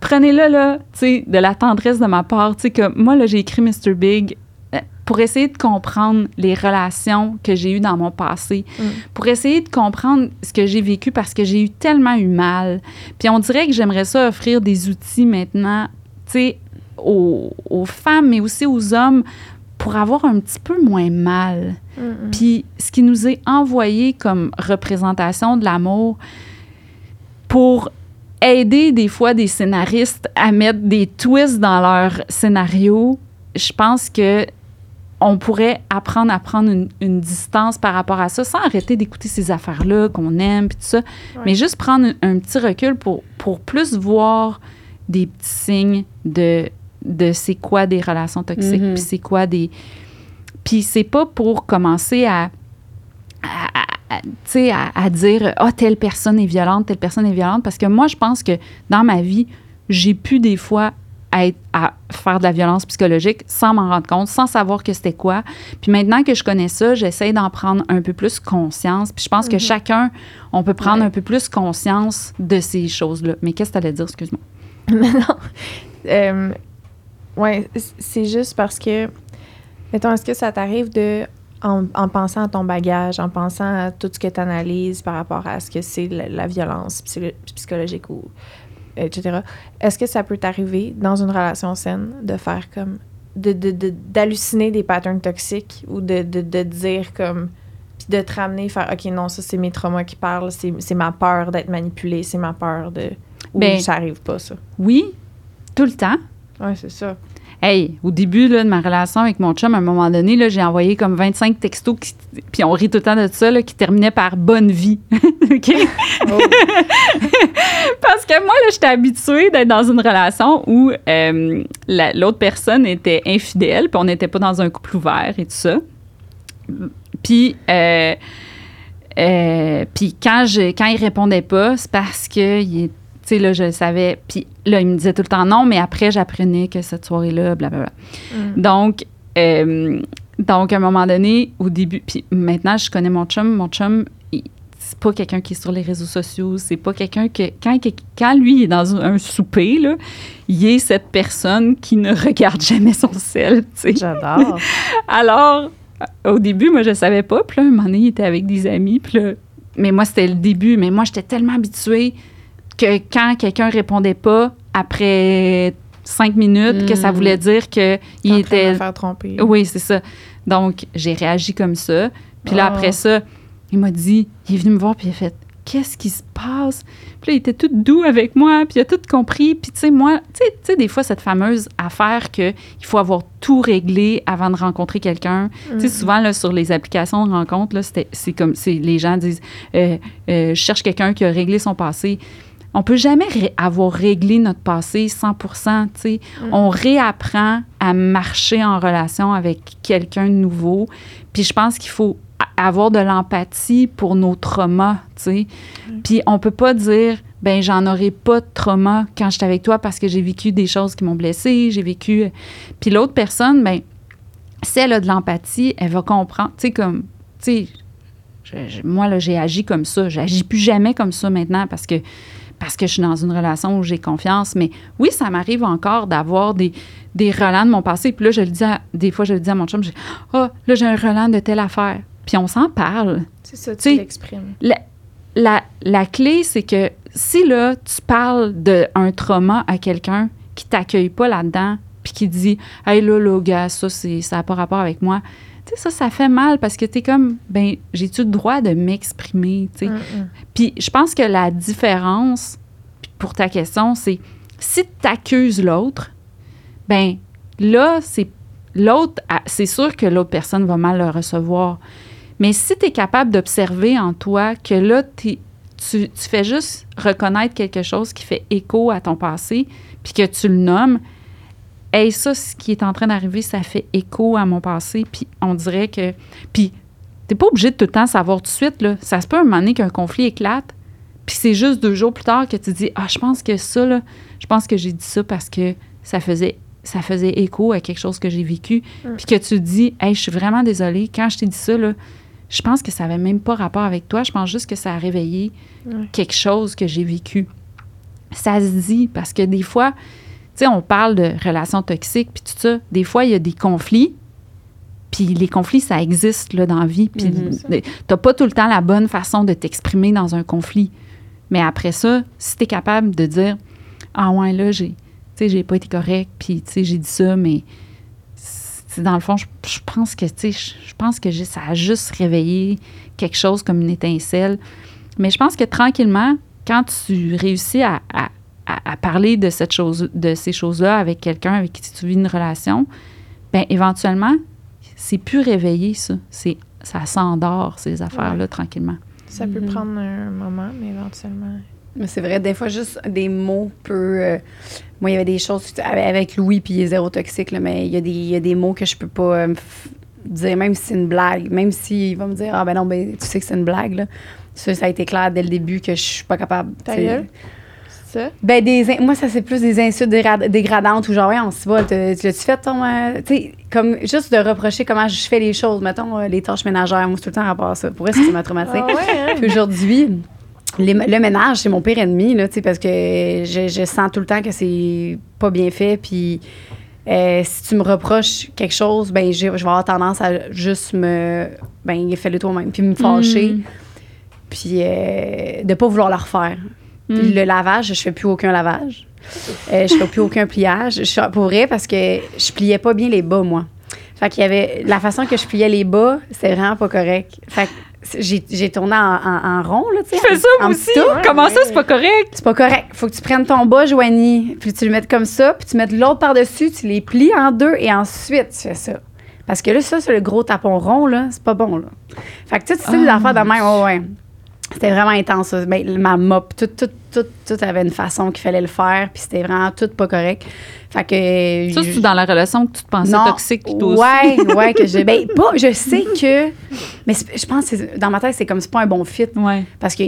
prenez-le, là, tu sais, de la tendresse de ma part. Tu sais, que moi, là, j'ai écrit Mr. Big euh, pour essayer de comprendre les relations que j'ai eues dans mon passé, Mm. pour essayer de comprendre ce que j'ai vécu parce que j'ai eu tellement eu mal. Puis on dirait que j'aimerais ça offrir des outils maintenant, tu sais, aux, aux femmes, mais aussi aux hommes pour avoir un petit peu moins mal. Mm. Puis ce qui nous est envoyé comme représentation de l'amour pour aider des fois des scénaristes à mettre des twists dans leur scénario, je pense que on pourrait apprendre à prendre une, une distance par rapport à ça sans arrêter d'écouter ces affaires-là qu'on aime puis tout ça, mais juste prendre un, un petit recul pour, pour plus voir des petits signes de, de c'est quoi des relations toxiques, Mhm. puis c'est quoi des... Puis c'est pas pour commencer à, à, à- à- à, à dire « Ah, telle personne est violente, telle personne est violente », parce que moi, je pense que dans ma vie, j'ai pu des fois être, à faire de la violence psychologique sans m'en rendre compte, sans savoir que c'était quoi. Puis maintenant que je connais ça, j'essaie d'en prendre un peu plus conscience. Puis je pense que Mhm. chacun, on peut prendre Ouais. un peu plus conscience de ces choses-là. Mais qu'est-ce que tu allais dire, excuse-moi? Mais non. Euh, ouais, c'est juste parce que, mettons, est-ce que ça t'arrive de, en, en pensant à ton bagage, en pensant à tout ce que tu analyses par rapport à ce que c'est la, la violence psy- psychologique ou etc., est-ce que ça peut t'arriver dans une relation saine de faire comme, de, de- de- d'halluciner des patterns toxiques ou de, de, de dire comme, puis de te ramener, faire, OK, non, ça, c'est mes traumas qui parlent, c'est, c'est ma peur d'être manipulée, c'est ma peur de... Ou Ben- ça arrive pas, ça? Oui, tout le temps. Ouais, c'est ça. Hey, au début là, de ma relation avec mon chum, à un moment donné, là, j'ai envoyé comme 25 textos, qui- puis on rit tout le temps de ça, là, qui terminaient par bonne vie. OK? Oh. Parce que moi, là, j'étais habituée d'être dans une relation où euh, la- l'autre personne était infidèle, puis on n'était pas dans un couple ouvert et tout ça. Puis, euh, euh, puis quand, je, quand il répondait pas, c'est parce que il est- tu sais, là, je le savais. Puis là, il me disait tout le temps non, mais après, j'apprenais que cette soirée-là, blablabla. Mm. Donc, euh, donc, à un moment donné, au début, puis maintenant, je connais mon chum. Mon chum, c'est pas quelqu'un qui est sur les réseaux sociaux. C'est pas quelqu'un que. Quand, quand lui est dans un, souper, là, il est cette personne qui ne regarde jamais son sel, tu sais. J'adore. Alors, au début, moi, je savais pas. Puis là, un moment donné, il était avec des amis. Puis là, mais moi, c'était le début. Mais moi, j'étais tellement habituée que quand quelqu'un répondait pas après cinq minutes, que ça Mm. voulait dire que il était. faire tromper. Oui, c'est ça. Donc, j'ai réagi comme ça. Puis là, Oh. après ça, il m'a dit, il est venu me voir, puis il a fait, qu'est-ce qui se passe? Puis là, il était tout doux avec moi, puis il a tout compris. Puis, tu sais, moi, tu sais- tu sais, des fois, cette fameuse affaire qu'il faut avoir tout réglé avant de rencontrer quelqu'un. Tu sais, Mm. souvent, là, sur les applications de rencontre, là, c'était- c'est comme, c'est, les gens disent, euh, euh, je cherche quelqu'un qui a réglé son passé. On peut jamais ré- avoir réglé notre passé 100 tu sais. Mm. On réapprend à marcher en relation avec quelqu'un de nouveau. Puis je pense qu'il faut avoir de l'empathie pour nos traumas, tu sais. Puis on peut pas dire, ben j'en aurai pas de trauma quand j'étais avec toi parce que j'ai vécu des choses qui m'ont blessée, j'ai vécu... Puis l'autre personne, ben si elle a de l'empathie, elle va comprendre, tu sais, comme, tu sais, moi, là, j'ai agi comme ça. J'agis plus jamais comme ça maintenant parce que, parce que je suis dans une relation où j'ai confiance. Mais oui, ça m'arrive encore d'avoir des, des relents de mon passé. Puis là, je le dis à- des fois, je le dis à mon chum, je dis, ah, là, j'ai un relent de telle affaire. Puis on s'en parle. C'est ça, tu l'exprimes. La, la, la clé, c'est que si là, tu parles d'un trauma à quelqu'un qui t'accueille pas là-dedans, puis qui dit Hey là, là, gars, ça, ça n'a pas rapport avec moi. Tu sais, ça, ça fait mal parce que tu es comme, ben, j'ai-tu le droit de m'exprimer, tu sais? Mm-mm. Puis je pense que la différence, pour ta question, c'est si tu accuses l'autre, ben là, c'est l'autre, c'est sûr que l'autre personne va mal le recevoir. Mais si tu es capable d'observer en toi que là, tu, tu fais juste reconnaître quelque chose qui fait écho à ton passé, puis que tu le nommes, hey, ça, ce qui est en train d'arriver, ça fait écho à mon passé, puis on dirait que. Puis t'es pas obligé de tout le temps savoir tout de suite, là. Ça se peut un moment donné qu'un conflit éclate, puis c'est juste deux jours plus tard que tu dis, ah, je pense que ça, là, je pense que j'ai dit ça parce que ça faisait ça faisait écho à quelque chose que j'ai vécu, Mm. puis que tu te dis, hey, je suis vraiment désolée, quand je t'ai dit ça, là, je pense que ça avait même pas rapport avec toi, je pense juste que ça a réveillé quelque chose que j'ai vécu. Ça se dit parce que des fois, sais, on parle de relations toxiques puis tout ça. Des fois, il y a des conflits. Puis les conflits, ça existe là, dans la vie. Puis Mhm. t'as pas tout le temps la bonne façon de t'exprimer dans un conflit. Mais après ça, si tu es capable de dire Ah ouais, là, j'ai tu sais, j'ai pas été correct, puis j'ai dit ça, mais dans le fond, je, je pense que, je, pense que ça a juste réveillé quelque chose comme une étincelle. Mais je pense que tranquillement, quand tu réussis à, à- à- à parler de cette chose, de ces choses-là avec quelqu'un avec qui tu vis une relation, ben éventuellement, c'est plus réveillé ça. C'est ça s'endort ces affaires-là tranquillement. Ça peut Mhm. prendre un moment, mais éventuellement. Mais c'est vrai, des fois, juste des mots peut. euh, moi, il y avait des choses avec Louis, puis il est zéro toxique, là, mais il y, a des, il y a des mots que je peux pas euh, dire, même si c'est une blague. Même s'il va me dire, ah ben non, ben tu sais que c'est une blague, là. Ça, ça a été clair dès le début que je suis pas capable. Ça? Ben, des, in- moi, ça, c'est plus des insultes dégra- dégradantes ou genre, ouais, on se va, tu l'as-tu fait ton. euh, tu sais, comme juste de reprocher comment je fais les choses. Mettons, euh, les tâches ménagères. Moi, c'est tout le temps rapport à ça. Pour vrai, ça, m'a traumatisé. Ah ouais, hein? Puis aujourd'hui, les- le ménage, c'est mon pire ennemi, là, tu sais, parce que je, je sens tout le temps que c'est pas bien fait. Puis euh, si tu me reproches quelque chose, ben je, je vais avoir tendance à juste me. Ben, fais-le toi-même. Puis me fâcher. Mm. Puis euh, de pas vouloir le refaire. Mm. le lavage, je fais plus aucun lavage. Euh, je fais plus aucun pliage. Je suis pour vrai parce que je pliais pas bien les bas, moi. Fait qu'il y avait. La façon que je pliais les bas, c'était vraiment pas correct. Fait que c'est- j'ai, tourné en, en- en rond, là, tu sais. Fais ça en aussi. Comment ça, c'est pas correct? C'est pas correct. Faut que tu prennes ton bas, Joanie, puis tu le mettes comme ça, puis tu mettes l'autre par-dessus, tu les plies en deux et ensuite tu fais ça. Parce que là, ça, c'est le gros tapon rond, là, c'est pas bon, là. Fait que tu sais, tu sais, des Ah. affaires de même, ouais, ouais. C'était vraiment intense. Ben, ma mop, tout, tout, tout, tout avait une façon qu'il fallait le faire, puis c'était vraiment tout pas correct. Fait que. Ça, c'est dans la relation que tu te pensais non. toxique puis toi aussi? Ouais, ouais, que je. Ben, pas, je sais que. Mais je pense que dans ma tête, c'est comme c'est pas un bon fit. Ouais. Parce que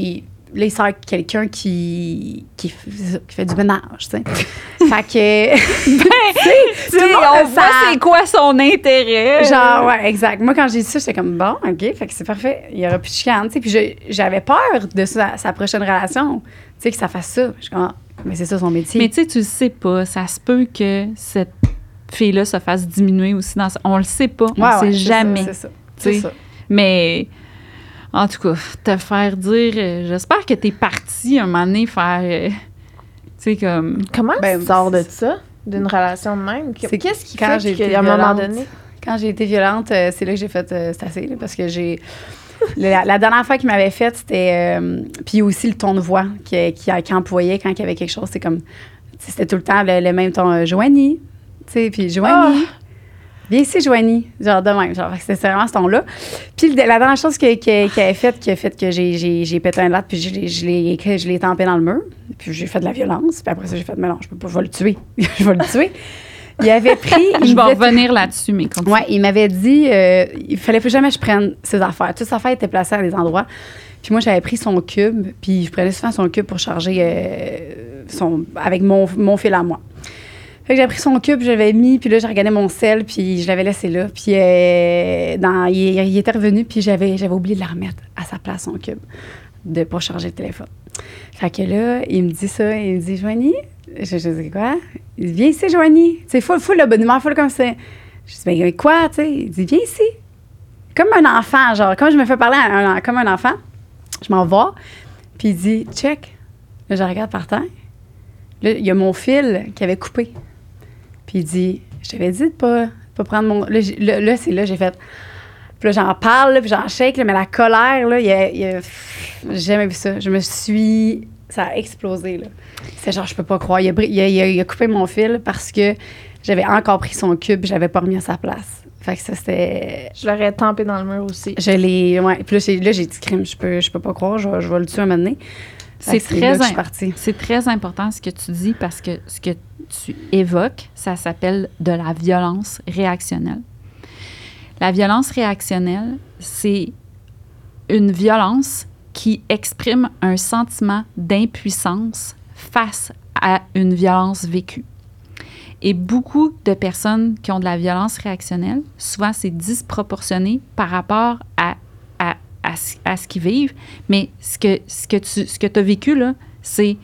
là, il sert quelqu'un qui, qui, qui fait du ménage, tu sais. fait que. Tu sais, on voit c'est quoi son intérêt. Genre, ouais, exact. Moi, quand j'ai dit ça, j'étais comme, bon, OK, fait que c'est parfait. Il y aura plus de chicane, tu sais. Puis j'avais peur de sa, sa prochaine relation, tu sais, que ça fasse ça. Je suis comme, ah, mais c'est ça son métier. Mais tu sais, tu le sais pas. Ça se peut que cette fille-là se fasse diminuer aussi dans sa- On le sait pas. On Ouais, sait ça, jamais. C'est ça. tu ça. Mais en tout cas, te faire dire, euh, j'espère que t'es parti un moment donné faire, euh, tu sais, comme. Comment Ben, tu sors de ça? D'une relation de même? C'est Qu'est-ce qui quand fait qu'à été un moment donné? Quand j'ai été violente, euh, c'est là que j'ai fait euh, c'est assez, là, parce que j'ai. La, la dernière fois qu'il m'avait fait, c'était. euh, puis aussi le ton de voix qu'il qui, qui employait quand il y avait quelque chose. C'est comme. C'était tout le temps le, le même ton. euh, Joanie. Tu sais, puis Joanie. Viens ici, Joanie. Genre de même. Genre, c'est vraiment ce ton-là. Puis la dernière chose que- que- qu'il avait faite, qui a fait que j'ai, pété un latte, puis je, l'ai- je, l'ai, que je l'ai tampé dans le mur. Puis j'ai fait de la violence. Puis après ça, j'ai fait, mais non, je peux pas, je vais le tuer. je vais le tuer. Il avait pris. Je vais revenir là-dessus, mais continue. Ouais, il m'avait dit, euh, il fallait plus jamais que je prenne ses affaires. Toutes ses affaires étaient placées à des endroits. Puis moi, j'avais pris son cube, puis je prenais souvent son cube pour charger euh, son, avec mon, mon fil à moi. Fait que j'ai pris son cube, je l'avais mis, puis là, j'ai regardé mon sel, puis je l'avais laissé là. Puis euh, il, était revenu, puis j'avais, j'avais oublié de la remettre à sa place, son cube, de pas charger le téléphone. Fait que là, il me dit ça, il me dit, Joanie, je, dis quoi? Il dit, viens ici, Joanie. C'est full, full, le full comme ça. Je dis, ben quoi, tu sais? Il dit, viens ici. Comme un enfant, genre, comme je me fais parler comme un enfant, je m'en vais, puis il dit, check. Là, je regarde par terre. Là, il y a mon fil qui avait coupé. Puis il dit Je t'avais dit de pas, pas prendre mon. Là, là, là, c'est là, j'ai fait. Puis là, j'en parle, là, puis j'en shake, là, mais la colère, là, il y a. il y a- J'ai jamais vu ça. Je me suis. Ça a explosé, là. C'est genre, je peux pas croire. Il a, bri- il a- il a- il a coupé mon fil parce que j'avais encore pris son cube, je l'avais pas remis à sa place. Fait que ça, c'était. Je l'aurais tempé dans le mur aussi. Je l'ai. Ouais. Puis là, j'ai, là, j'ai dit crime, je peux, je peux pas croire, je vais, je vais le tuer un moment donné. C'est très. C'est très important ce que tu dis parce que ce que tu évoques, ça s'appelle de la violence réactionnelle. La violence réactionnelle, c'est une violence qui exprime un sentiment d'impuissance face à une violence vécue. Et beaucoup de personnes qui ont de la violence réactionnelle, souvent c'est disproportionné par rapport à, à, à, ce- qu'ils vivent, mais ce que, ce que tu ce que as vécu, là, c'est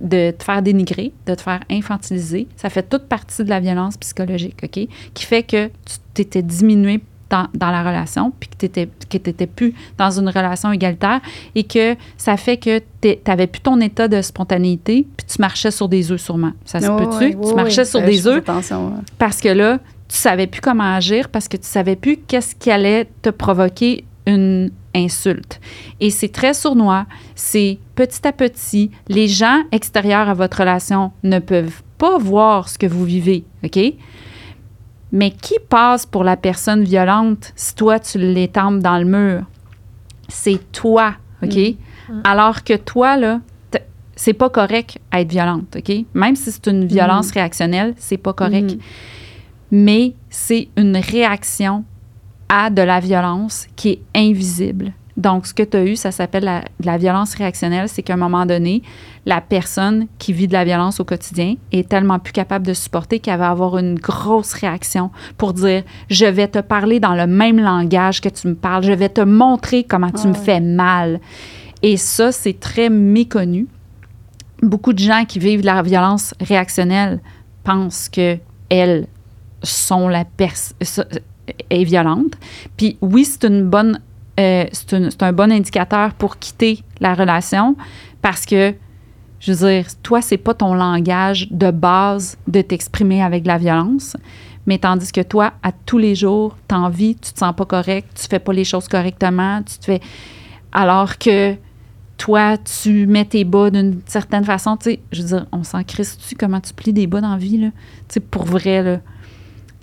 de te faire dénigrer, de te faire infantiliser. Ça fait toute partie de la violence psychologique, OK? Qui fait que tu t'étais diminué dans, dans la relation, puis que tu n'étais plus dans une relation égalitaire et que ça fait que tu n'avais plus ton état de spontanéité, puis tu marchais sur des œufs sûrement. Ça se peut-tu? tu marchais sur Euh, des œufs parce que là, tu savais plus comment agir parce que tu savais plus qu'est-ce qui allait te provoquer une insulte. Et c'est très sournois. C'est petit à petit. Les gens extérieurs à votre relation ne peuvent pas voir ce que vous vivez, OK? Mais qui passe pour la personne violente si toi, tu l'étempes dans le mur? C'est toi, OK? Alors que toi, là, c'est pas correct à être violente, OK? Même si c'est une violence réactionnelle, c'est pas correct. Mais c'est une réaction à de la violence qui est invisible. Donc, ce que tu as eu, ça s'appelle la, de la violence réactionnelle. C'est qu'à un moment donné, la personne qui vit de la violence au quotidien est tellement plus capable de supporter qu'elle va avoir une grosse réaction pour dire Je vais te parler dans le même langage que tu me parles. Je vais te montrer comment tu Ah me fais mal. Et ça, c'est très méconnu. Beaucoup de gens qui vivent de la violence réactionnelle pensent que elles sont la personne est violente. Puis oui, c'est une bonne euh, c'est un bon indicateur pour quitter la relation parce que je veux dire, toi, c'est pas ton langage de base de t'exprimer avec la violence, mais tandis que toi, à tous les jours, t'as envie, tu te sens pas correct, tu fais pas les choses correctement, tu te fais. Alors que toi, tu mets tes bas d'une certaine façon, tu sais, je veux dire, on s'en crisse-tu comment tu plies des bas dans la vie, là? Tu sais, pour vrai, là.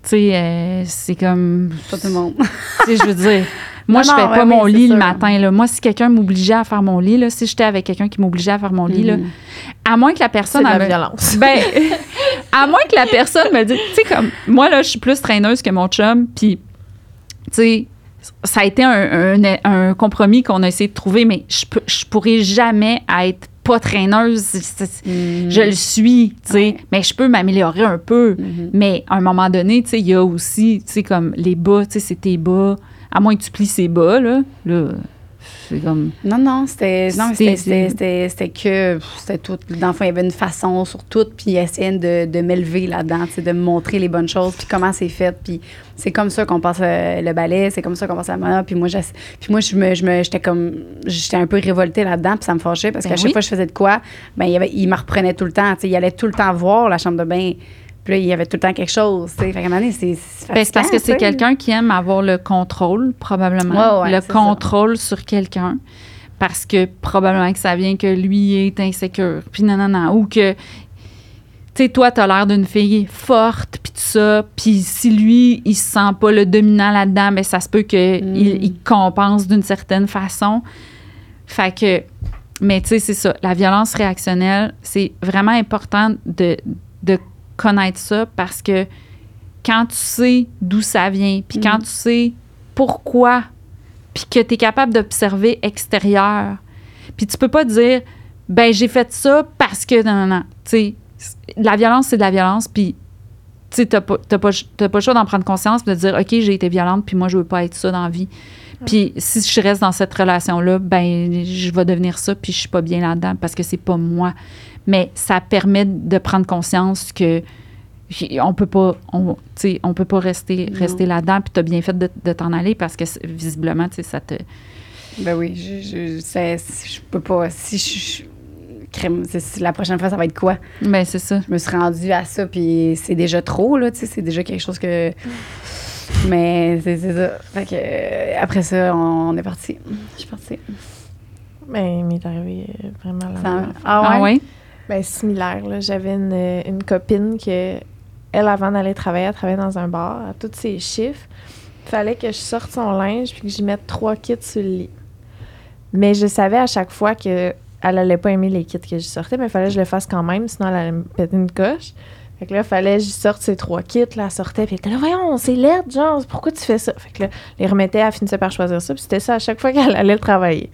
Tu sais, euh, c'est comme. Pas tout le monde. Tu sais, je veux dire, moi, Non, je fais pas mon c'est lit le matin. Là. Moi, si quelqu'un m'obligeait à faire mon lit, là, si j'étais avec quelqu'un qui m'obligeait à faire mon lit, là, Mhm. à moins que la C'est personne... de la elle me- violence. ben, à moins que la personne me dise, tu sais, comme, moi, là, je suis plus traîneuse que mon chum, puis, tu sais, ça a été un, un- un compromis qu'on a essayé de trouver, mais je, peux, je pourrais jamais être pas traîneuse. Mhm. Je le suis, tu sais, Ouais. mais je peux m'améliorer un peu. Mhm. Mais à un moment donné, tu sais, il y a aussi, tu sais, comme les bas, tu sais, c'est tes bas. À moins que tu plies ses bas, là, là, c'est comme... Non, non, c'était. C'était- que. C'était tout. Dans le fond, il y avait une façon sur tout, puis il essayait de, de m'élever là-dedans, de me montrer les bonnes choses, puis comment c'est fait. Puis c'est comme ça qu'on passe euh, le ballet, c'est comme ça qu'on passe la mona. Puis moi, puis moi je me, je me, j'étais comme. J'étais un peu révoltée là-dedans, puis ça me fâchait, parce Ben qu'à chaque oui. fois que je faisais de quoi, ben, il, y avait, il me reprenait tout le temps. tu sais, Il allait tout le temps voir la chambre de bain. Puis là, il y avait tout le temps quelque chose. tu sais. Fait qu'à un moment donné, c'est. c'est Ben, c'est parce que c'est quelqu'un qui aime avoir le contrôle, probablement. Ouais, ouais, le ça. contrôle sur quelqu'un. Parce que probablement que ça vient que lui est insécure. Puis non, non, non. Ou que, tu sais, toi, t'as l'air d'une fille forte, puis tout ça. Puis si lui, il se sent pas le dominant là-dedans, ben ça se peut qu'il Mm. il compense d'une certaine façon. Fait que, mais tu sais, c'est ça. La violence réactionnelle, c'est vraiment important de, de connaître ça parce que quand tu sais d'où ça vient, puis quand Mhm. tu sais pourquoi, puis que tu es capable d'observer extérieur, puis tu peux pas dire, ben j'ai fait ça parce que, non, non, non. Tu sais, la violence, c'est de la violence, puis tu sais, t'as pas, pas le choix d'en prendre conscience, de dire, OK, j'ai été violente, puis moi, je veux pas être ça dans la vie. Puis si je reste dans cette relation-là, ben je vais devenir ça, puis je suis pas bien là-dedans parce que c'est pas moi. Mais ça permet de prendre conscience que on peut pas, on, tu sais, on peut pas rester, Non. rester là-dedans. Puis tu as bien fait de, de t'en aller parce que visiblement, tu sais, ça te. Ben oui, je, je, je peux pas. Si je, je- crème, la prochaine fois, ça va être quoi? Ben, c'est ça. Je me suis rendue à ça, puis c'est déjà trop, là, tu sais, c'est déjà quelque chose que. Mais c'est c'est ça. Fait que, euh, après ça, on, est parti. Je suis partie. Ben, il m'est arrivé euh, vraiment la Ça- affaire. ah ouais? Ah ouais? Ben, similaire, là. J'avais une, une copine que, elle, avant d'aller travailler, elle travaillait dans un bar, à tous ses chiffres. fallait que je sorte son linge puis que j'y mette trois kits sur le lit. Mais je savais à chaque fois que elle allait pas aimer les kits que je sortais, mais il fallait que je le fasse quand même, sinon elle allait me péter une coche. Fait que là, il fallait que je sorte ces trois kits, là, elle sortait, puis elle était là, voyons, c'est laid, genre, pourquoi tu fais ça? Fait que là, les remettait, elle finissait par choisir ça, puis c'était ça à chaque fois qu'elle allait travailler.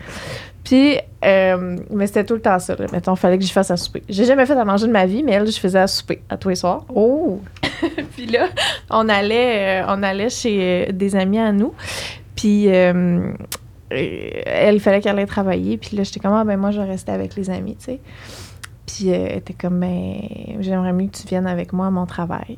Puis, euh, mais c'était tout le temps ça, là. Mettons, il fallait que j'y fasse à souper. J'ai jamais fait à manger de ma vie, mais elle, je faisais à souper, à tous les soirs. Oh! Puis là, on allait, euh, on allait chez euh, des amis à nous. Puis euh, elle, il fallait qu'elle aille travailler. Puis là, j'étais comme, ah, ben moi, je vais rester avec les amis, tu sais. Puis elle était comme, ben, j'aimerais mieux que tu viennes avec moi à mon travail.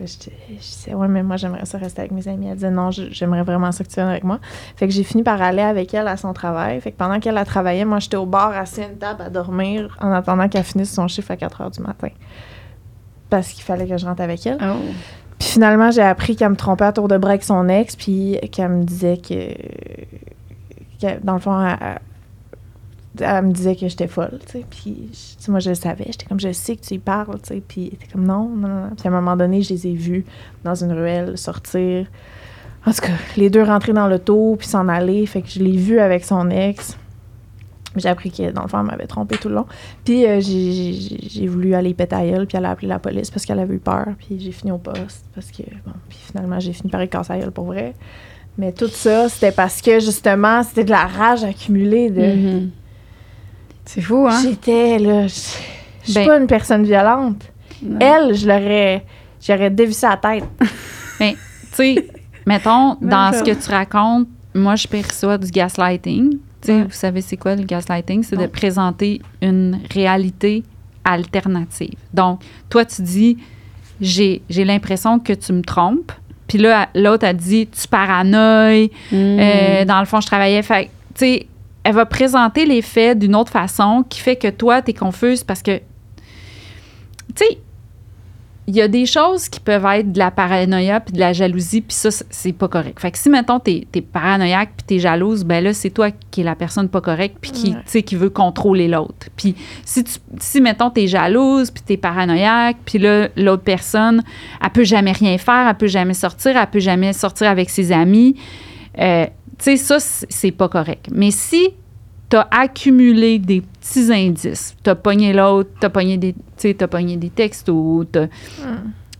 Là, je disais, ouais, mais moi, j'aimerais ça rester avec mes amis. Elle disait, non, j'aimerais vraiment ça que tu viennes avec moi. Fait que j'ai fini par aller avec elle à son travail. Fait que pendant qu'elle a travaillé, moi, j'étais au bar assis à une table à dormir en attendant qu'elle finisse son chiffre à 4 heures du matin. Parce qu'il fallait que je rentre avec elle. Oh! Puis finalement, j'ai appris qu'elle me trompait à tour de bras avec son ex, puis qu'elle me disait que, que, dans le fond, elle, elle- me disait que j'étais folle, tu sais. Puis, moi, je le savais. J'étais comme, je sais que tu y parles, tu sais. Puis, elle comme, non, non, non. Puis, à un moment donné, je les ai vus dans une ruelle sortir. En tout cas, les deux rentrer dans l'auto, puis s'en aller. Fait que je l'ai vu avec son ex. J'ai appris que, dans le fond, elle m'avait trompé tout le long. Puis euh, j'ai- voulu aller péter à elle, puis elle a appelé la police parce qu'elle avait eu peur. Puis j'ai fini au poste parce que, bon, puis finalement, j'ai fini par y casser à elle pour vrai. Mais tout ça, c'était parce que, justement, c'était de la rage accumulée de... Mhm. C'est fou, hein? J'étais, là... Je suis Ben- pas une personne violente. Non. Elle, je l'aurais... J'aurais dévissé la tête. Tu sais, mettons, dans ce que tu racontes, moi, je perçois du gaslighting. Tu sais, Ouais. Vous savez, c'est quoi le gaslighting? C'est de présenter une réalité alternative. Donc, toi, tu dis, j'ai j'ai l'impression que tu me trompes. Puis là, l'autre a dit, tu paranoïes. Mhm. Euh, dans le fond, je travaillais. Fait que, tu sais, elle va présenter les faits d'une autre façon qui fait que toi, tu es confuse parce que, tu sais, il y a des choses qui peuvent être de la paranoïa puis de la jalousie, puis ça, c'est- pas correct. Fait que si, mettons, t'es es paranoïaque puis t'es jalouse, ben là, c'est toi qui es la personne pas correcte puis qui, Ouais. tu sais, qui veut contrôler l'autre. Puis si, tu, si, mettons, t'es jalouse puis t'es paranoïaque, puis là, l'autre personne, elle peut jamais rien faire, elle peut jamais sortir, elle peut jamais sortir avec ses amis, euh, tu sais, ça, c'est pas correct. Mais si tu as accumulé des petits indices, tu as pogné l'autre, tu as pogné des, t'as pogné des textos, t'as-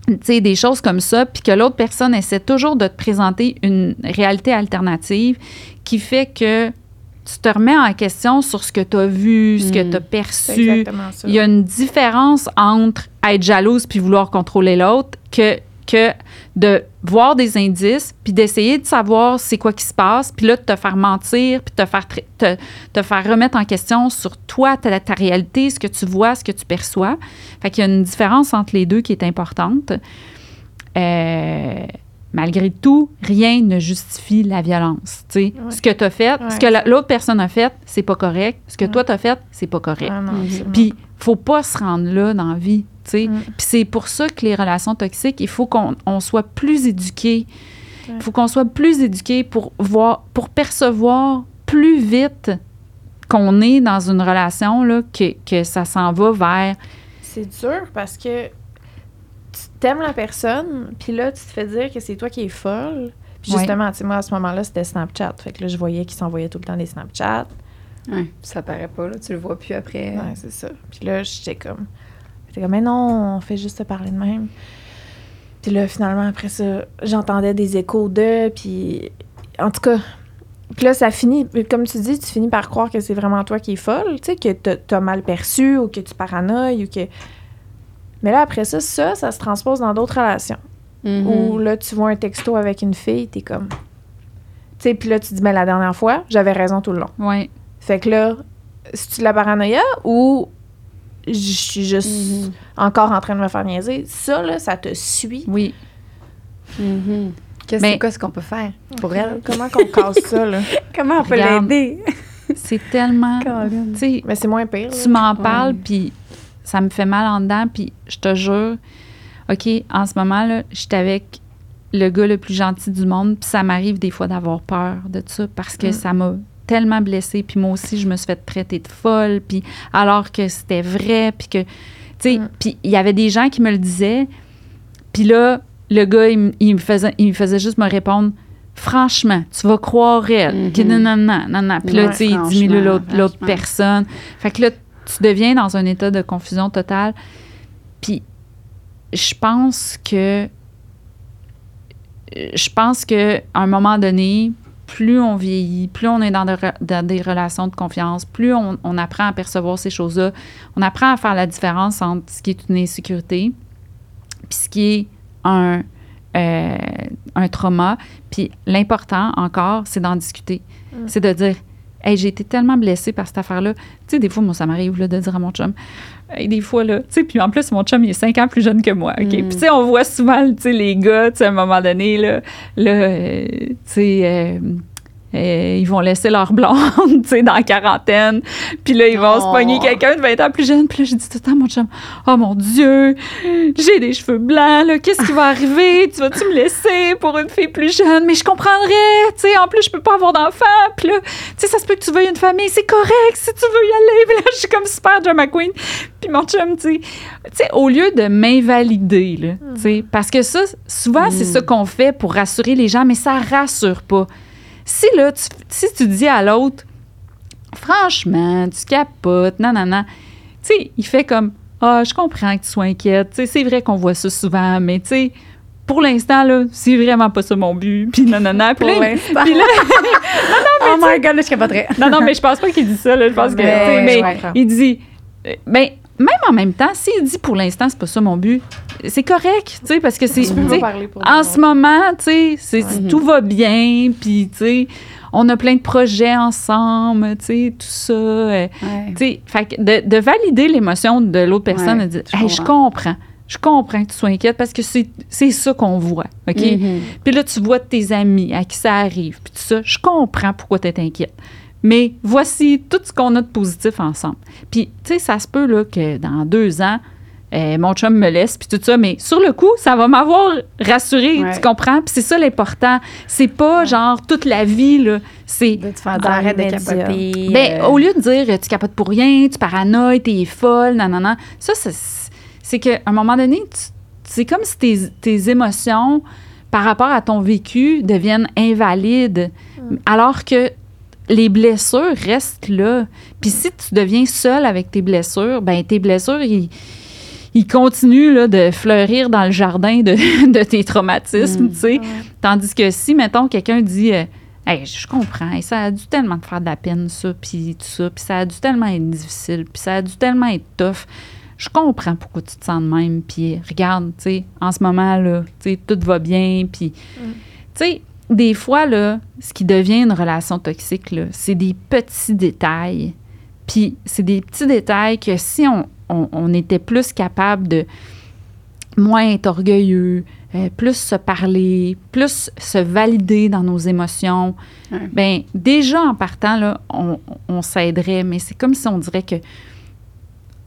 tu sais, des choses comme ça, puis que l'autre personne essaie toujours de te présenter une réalité alternative qui fait que tu te remets en question sur ce que tu as vu, ce que Mm. tu as perçu. exactement ça. Il y a une différence entre être jalouse puis vouloir contrôler l'autre que, que de voir des indices puis d'essayer de savoir c'est quoi qui se passe puis là de te faire mentir puis te faire te, te faire remettre en question sur toi ta, ta réalité ce que tu vois ce que tu perçois fait qu'il y a une différence entre les deux qui est importante Euh, malgré tout rien ne justifie la violence tu sais Ouais. ce que tu as fait Ouais. ce que la- l'autre personne a fait c'est pas correct ce que Ouais. toi tu as fait c'est pas correct Ah Mhm. puis, faut pas se rendre là dans la vie, tu sais. Mm. Puis c'est pour ça que les relations toxiques, il faut qu'on on soit plus éduqué. Il Ouais. faut qu'on soit plus éduqué pour voir, pour percevoir plus vite qu'on est dans une relation, là, que, que ça s'en va vers... C'est dur parce que tu t'aimes la personne, puis là, tu te fais dire que c'est toi qui es folle. Puis Ouais. justement, tu sais, moi, à ce moment-là, c'était Snapchat. Fait que là, je voyais qu'il s'envoyait tout le temps des Snapchats. Ouais, ça paraît pas, là. Tu le vois plus après. Ouais, c'est ça. Puis là, j'étais comme... Comme, mais non, on fait juste te parler de même. Puis là, finalement, après ça, j'entendais des échos d'eux, puis... En tout cas... Puis là, ça finit... Comme tu dis, tu finis par croire que c'est vraiment toi qui es folle, tu sais, que t'as- mal perçu, ou que tu paranoïes, ou que... Mais là, après ça, ça, ça se transpose dans d'autres relations. Mhm. Ou là, tu vois un texto avec une fille, t'es comme... Tu sais, puis là, tu dis, mais la dernière fois, j'avais raison tout le long. Ouais. Fait que là, c'est-tu de la paranoïa ou je suis juste Mhm. encore en train de me faire niaiser? Ça, là, ça te suit. Oui. Mhm. Qu'est-ce quoi ce qu'on peut faire pour elle? Comment qu'on casse ça, là? Comment on peut l'aider? c'est tellement. Colin. Tu sais, Mais c'est moins pire. tu m'en parles, puis ça me fait mal en dedans, puis je te jure, OK, en ce moment, là, j'étais avec le gars le plus gentil du monde, puis ça m'arrive des fois d'avoir peur de ça parce que Mm. ça m'a tellement blessée, puis moi aussi, je me suis fait traiter de folle, puis alors que c'était vrai, puis que, tu sais, Mm. puis il y avait des gens qui me le disaient, puis là, le gars, il, me- il me faisait, il me faisait juste me répondre, franchement, tu vas croire elle, Mhm. que non, non, non, non, non. Puis là, tu sais, il diminue l'autre personne. Fait que là, tu deviens dans un état de confusion totale. Puis, je pense que. Je pense que à un moment donné, plus on vieillit, plus on est dans, de re- dans des relations de confiance, plus on, on apprend à percevoir ces choses-là, on apprend à faire la différence entre ce qui est une insécurité, puis ce qui est un, euh, un trauma. Puis l'important encore, c'est d'en discuter. Mm. C'est de dire, hey, j'ai été tellement blessée par cette affaire-là. Tu sais, des fois, moi, ça m'arrive de dire à mon chum, Hey, des fois, là, tu sais, puis en plus, mon chum, il est cinq ans plus jeune que moi, OK? Mm. Puis, tu sais, on voit souvent, tu sais, les gars, tu sais, à un moment donné, là, là euh, tu sais, euh, ils vont laisser leur blonde, tu sais, dans la quarantaine. Puis là, ils vont Oh. se pogner quelqu'un de 20 ans plus jeune. Puis là, je dis tout le temps à mon chum, oh mon Dieu, j'ai des cheveux blancs, là, qu'est-ce qui va arriver? Tu vas-tu me laisser pour une fille plus jeune? Mais je comprendrais, tu sais, en plus, je peux pas avoir d'enfant. Puis là, tu sais, ça se peut que tu veuilles une famille, c'est correct si tu veux y aller. Puis là, je suis comme super drama queen. Puis mon chum, tu sais, au lieu de m'invalider, là, tu sais, parce que ça, souvent, c'est Mm. ça qu'on fait pour rassurer les gens, mais ça rassure pas. Si là, tu, si tu dis à l'autre, franchement, tu capotes, non, non, non, tu sais, il fait comme, ah, je comprends que tu sois inquiète, tu sais, c'est vrai qu'on voit ça souvent, mais tu sais, pour l'instant, là, c'est vraiment pas ça mon but, puis non, non, non, puis Pour là, l'instant. puis là- oh my god, là, je capoterais. non, non, mais je pense pas qu'il dit ça, là, je pense que, Mais, mais ouais. il dit, euh, ben, même en même temps, s'il dit pour l'instant, c'est pas ça mon but, c'est correct, tu sais, parce que c'est, en ce moment, tu sais, tout va bien, puis, tu sais, on a plein de projets ensemble, tu sais, tout ça. euh, Ouais. tu sais, fait que de, de valider l'émotion de l'autre personne, Ouais, de dire, je hey, je comprends. Je comprends que tu sois inquiète parce que c'est c'est ça qu'on voit, OK? Mhm. Puis là, tu vois tes amis à qui ça arrive, puis tout ça. Je comprends pourquoi tu es inquiète. Mais voici tout ce qu'on a de positif ensemble. Puis, tu sais, ça se peut là, que dans deux ans, euh, mon chum me laisse, puis tout ça, mais sur le coup, ça va m'avoir rassuré, Ouais. tu comprends? Puis c'est ça l'important. C'est pas genre toute la vie, là. C'est. De te faire de capoter. Ben, euh, au lieu de dire tu capotes pour rien, tu paranoïes, t'es folle, non, non, non, ça, c'est- qu'à un moment donné, c'est comme si tes, tes émotions par rapport à ton vécu deviennent invalides, alors que les blessures restent là. Puis si tu deviens seul avec tes blessures, ben tes blessures, ils, ils continuent là, de fleurir dans le jardin de, de tes traumatismes, Mm. tu sais. Tandis que si, mettons, quelqu'un dit euh, Hey, je comprends, ça a dû tellement te faire de la peine, ça, puis tout ça, puis ça a dû tellement être difficile, puis ça a dû tellement être tough. Je comprends pourquoi tu te sens de même, puis regarde, tu sais, en ce moment, là, tu sais, tout va bien, puis, Mm. tu sais, des fois, là, ce qui devient une relation toxique, c'est des petits détails. Puis c'est des petits détails que si on, on- on était plus capable de moins être orgueilleux, euh, plus se parler, plus se valider dans nos émotions, Ouais. ben déjà en partant, là, on, on s'aiderait. Mais c'est comme si on dirait que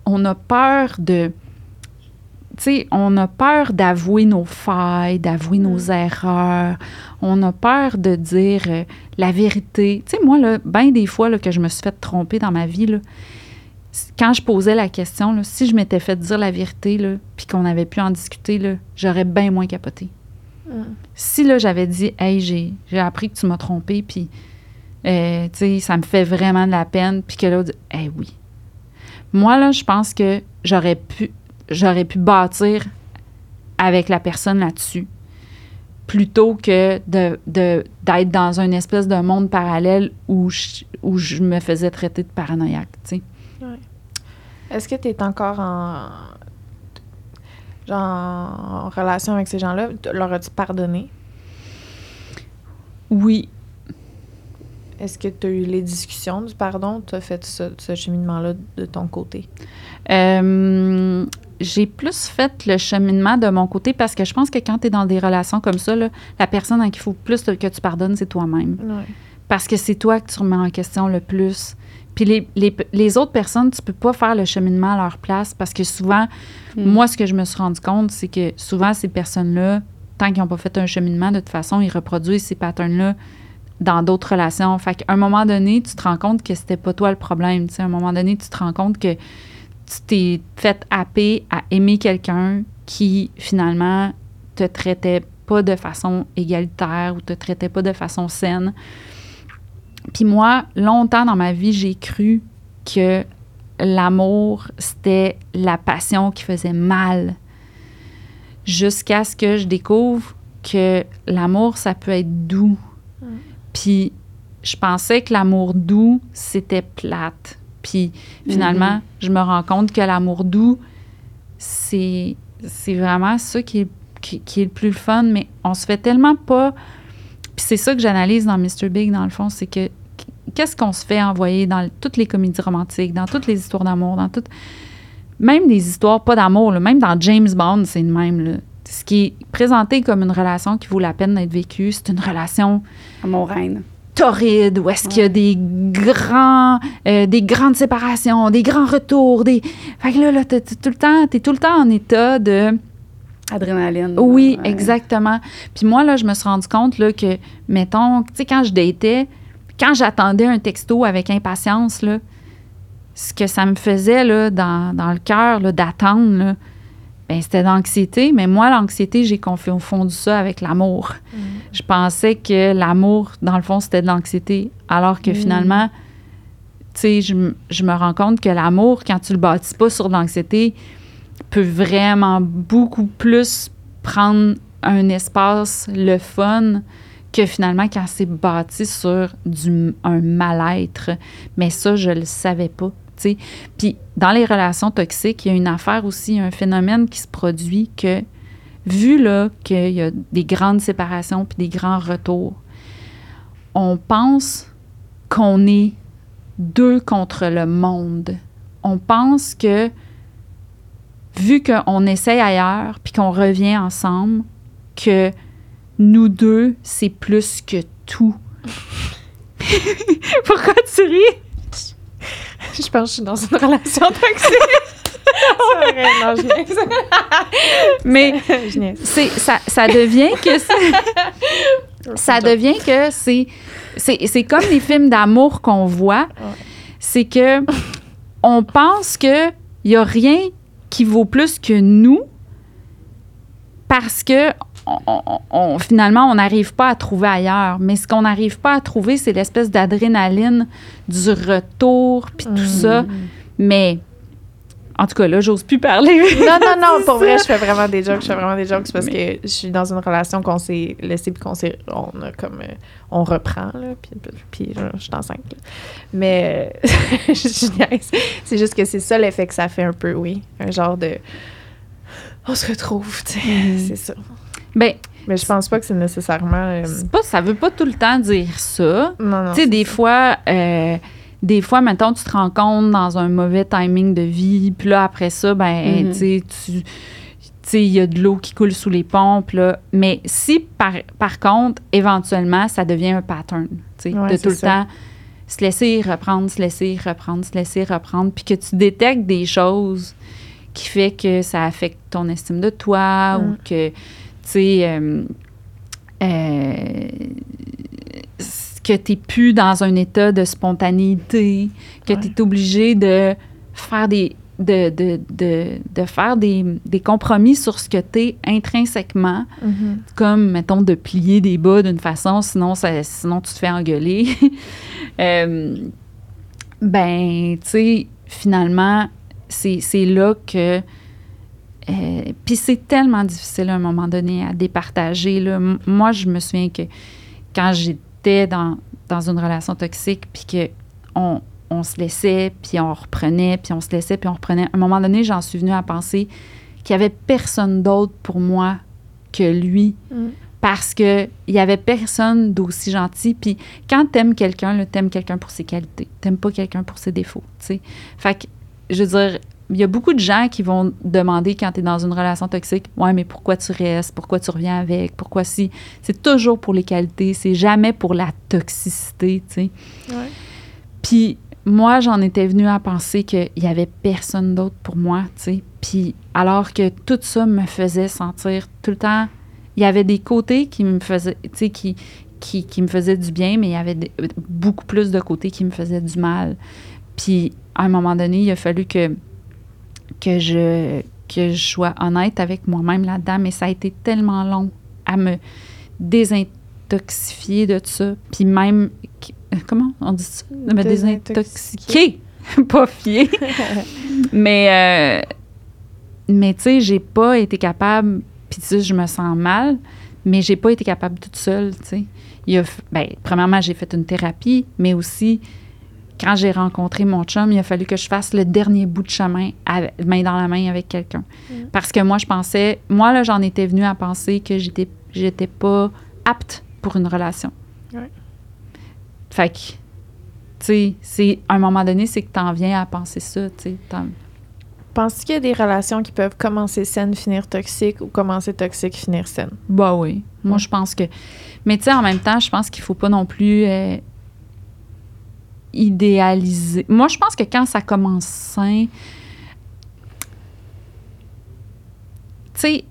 on a peur de... Sais, on a peur d'avouer nos failles, d'avouer nos erreurs. On a peur de dire euh, la vérité. Tu sais, moi, là, bien des fois là, que je me suis fait tromper dans ma vie, là, quand je posais la question, là, si je m'étais fait dire la vérité, là, puis qu'on avait pu en discuter, là, j'aurais bien moins capoté. Mm. Si là, j'avais dit, hey, j'ai, j'ai appris que tu m'as trompé, puis, euh, tu sais, ça me fait vraiment de la peine, puis que l'autre dit, hey, oui. Moi, là, je pense que j'aurais pu, j'aurais pu bâtir avec la personne là-dessus plutôt que de, de- d'être dans une espèce de monde parallèle où je, où je me faisais traiter de paranoïaque, tu sais. Est-ce que tu es encore en. Genre, en relation avec ces gens-là? Leur as-tu pardonné? Oui, Est-ce que tu as eu les discussions du pardon? Tu as fait ce, ce cheminement-là de ton côté? Euh, j'ai plus fait le cheminement de mon côté parce que je pense que quand tu es dans des relations comme ça, là, la personne à qui il faut plus que tu pardonnes, c'est toi-même. Ouais. parce que c'est toi que tu remets en question le plus. Puis les, les, les autres personnes, tu peux pas faire le cheminement à leur place parce que souvent, Mm. moi, ce que je me suis rendu compte, c'est que souvent, ces personnes-là, tant qu'ils n'ont pas fait un cheminement, de toute façon, ils reproduisent ces patterns-là dans d'autres relations. Fait qu'à un moment donné, tu te rends compte que c'était pas toi le problème. À un moment donné, tu te rends compte que tu t'es fait happer à aimer quelqu'un qui, finalement, te traitait pas de façon égalitaire ou te traitait pas de façon saine. Puis moi, longtemps dans ma vie, j'ai cru que l'amour, c'était la passion qui faisait mal. Jusqu'à ce que je découvre que l'amour, ça peut être doux. Puis je pensais que l'amour doux, c'était plate. Puis finalement, je me rends compte que l'amour doux, c'est vraiment ça qui est, qui, qui est le plus fun, mais on se fait tellement pas. Puis c'est ça que j'analyse dans Mr. Big, dans le fond, c'est que qu'est-ce qu'on se fait envoyer dans toutes les comédies romantiques, dans toutes les histoires d'amour, dans toutes. Même des histoires pas d'amour, même dans James Bond, c'est le même. Là. Ce qui est présenté comme une relation qui vaut la peine d'être vécue, c'est une relation Mon reine. Torride, où est-ce qu'il y a des grands, euh, des grandes séparations, des grands retours, des... Fait que là, là t'es, tout le temps, t'es tout le temps en état de... Adrénaline. Oui, Ouais. exactement. Puis moi, là, je me suis rendu compte, là, que, mettons, tu sais, quand je datais, quand j'attendais un texto avec impatience, là, ce que ça me faisait, là, dans, dans le cœur, là, d'attendre, là, ben, c'était d'anxiété. Mais moi, l'anxiété, j'ai confondu ça avec l'amour. Je pensais que l'amour, dans le fond, c'était de l'anxiété. Alors que Mm. finalement, tu sais, je, me rends compte que l'amour, quand tu le bâtis pas sur de l'anxiété, peut vraiment beaucoup plus prendre un espace, le fun, que finalement quand c'est bâti sur du, un mal-être. Mais ça, je le savais pas. Puis dans les relations toxiques, il y a une affaire aussi, un phénomène qui se produit que, vu là qu'il y a des grandes séparations puis des grands retours, on pense qu'on est deux contre le monde. On pense que vu qu'on essaye ailleurs puis qu'on revient ensemble, que nous deux, c'est plus que tout. Pourquoi tu ris? Je pense que je suis dans une relation toxique. C'est vrai, non, je niaise. Mais c'est ça, ça devient que c'est- ça devient que c'est c'est c'est comme les films d'amour qu'on voit c'est que on pense que il y a rien qui vaut plus que nous parce que on- finalement on n'arrive pas à trouver ailleurs mais ce qu'on n'arrive pas à trouver c'est l'espèce d'adrénaline du retour puis tout ça mais en tout cas là j'ose plus parler Non, non, non, pour vrai, je fais vraiment des jokes. Je fais vraiment des jokes parce que je suis dans une relation qu'on s'est laissé puis qu'on s'est. On a comme. euh, on reprend, là, puis, puis je, je suis enceinte. là. Mais. euh. C'est juste que c'est ça l'effet que ça fait un peu, oui. Un genre de. On se retrouve, tu sais. C'est ça. Ben Mais je pense pas que c'est nécessairement. euh, c'est pas ça veut pas tout le temps dire ça non, non. Tu sais, des ça. fois, euh, des fois, mettons, tu te rends compte dans un mauvais timing de vie, puis là, après ça, ben, Mhm. tu sais, tu- tu sais, il y a de l'eau qui coule sous les pompes, là. Mais si, par, par contre, éventuellement, ça devient un pattern, tu sais, Ouais, de tout le temps se laisser reprendre, se laisser reprendre, se laisser reprendre, puis que tu détectes des choses qui fait que ça affecte ton estime de toi ou Mm. que, tu sais, euh, euh, que tu n'es plus dans un état de spontanéité, que Ouais. tu es obligé de faire des de, de, de, de faire des, des compromis sur ce que tu es intrinsèquement, Mhm. comme, mettons, de plier des bas d'une façon, sinon, ça, sinon tu te fais engueuler. Euh, ben, tu sais, finalement, c'est c'est là que... euh, Puis c'est tellement difficile à un moment donné à départager. Là. Moi, je me souviens que quand j'étais dans, dans une relation toxique, puis que on, se laissait, puis on reprenait, puis on se laissait, puis on reprenait. À un moment donné, j'en suis venue à penser qu'il n'y avait personne d'autre pour moi que lui Mm. parce que il y avait personne d'aussi gentil. Puis quand t'aimes quelqu'un, t'aimes quelqu'un pour ses qualités. T'aimes pas quelqu'un pour ses défauts, tu sais. Fait que, je veux dire, il y a beaucoup de gens qui vont demander quand tu es dans une relation toxique, ouais, mais pourquoi tu restes, pourquoi tu reviens avec, pourquoi si? C'est toujours pour les qualités, c'est jamais pour la toxicité, tu sais. Ouais. Puis moi, j'en étais venue à penser qu'il y avait personne d'autre pour moi, tu sais. Puis alors que tout ça me faisait sentir tout le temps, il y avait des côtés qui me faisaient, tu sais, qui, qui, qui me faisaient du bien, mais il y avait des- beaucoup plus de côtés qui me faisaient du mal. Puis à un moment donné, il a fallu que, que, je, que je sois honnête avec moi-même là-dedans, mais ça a été tellement long à me désintoxifier de ça. Puis même, comment on dit ça? De me désintoxiquer. Pas fier. mais, euh, mais tu sais, j'ai pas été capable, puis tu sais, je me sens mal, mais j'ai pas été capable toute seule, tu sais. Il a, f- ben, premièrement, j'ai fait une thérapie, mais aussi, quand j'ai rencontré mon chum, il a fallu que je fasse le dernier bout de chemin avec- main dans la main avec quelqu'un. Mm. Parce que moi, je pensais, moi, là, j'en étais venue à penser que j'étais, j'étais pas apte pour une relation. Ouais. Fait que, tu sais, c'est, à un moment donné, c'est que t'en viens à penser ça, tu sais. Penses-tu qu'il y a des relations qui peuvent commencer saines, finir toxiques ou commencer toxiques, finir saines? Bah oui. Moi, Ouais. je pense que. Mais tu sais, en même temps, je pense qu'il faut pas non plus euh, idéaliser. Moi, je pense que quand ça commence. Tu sais,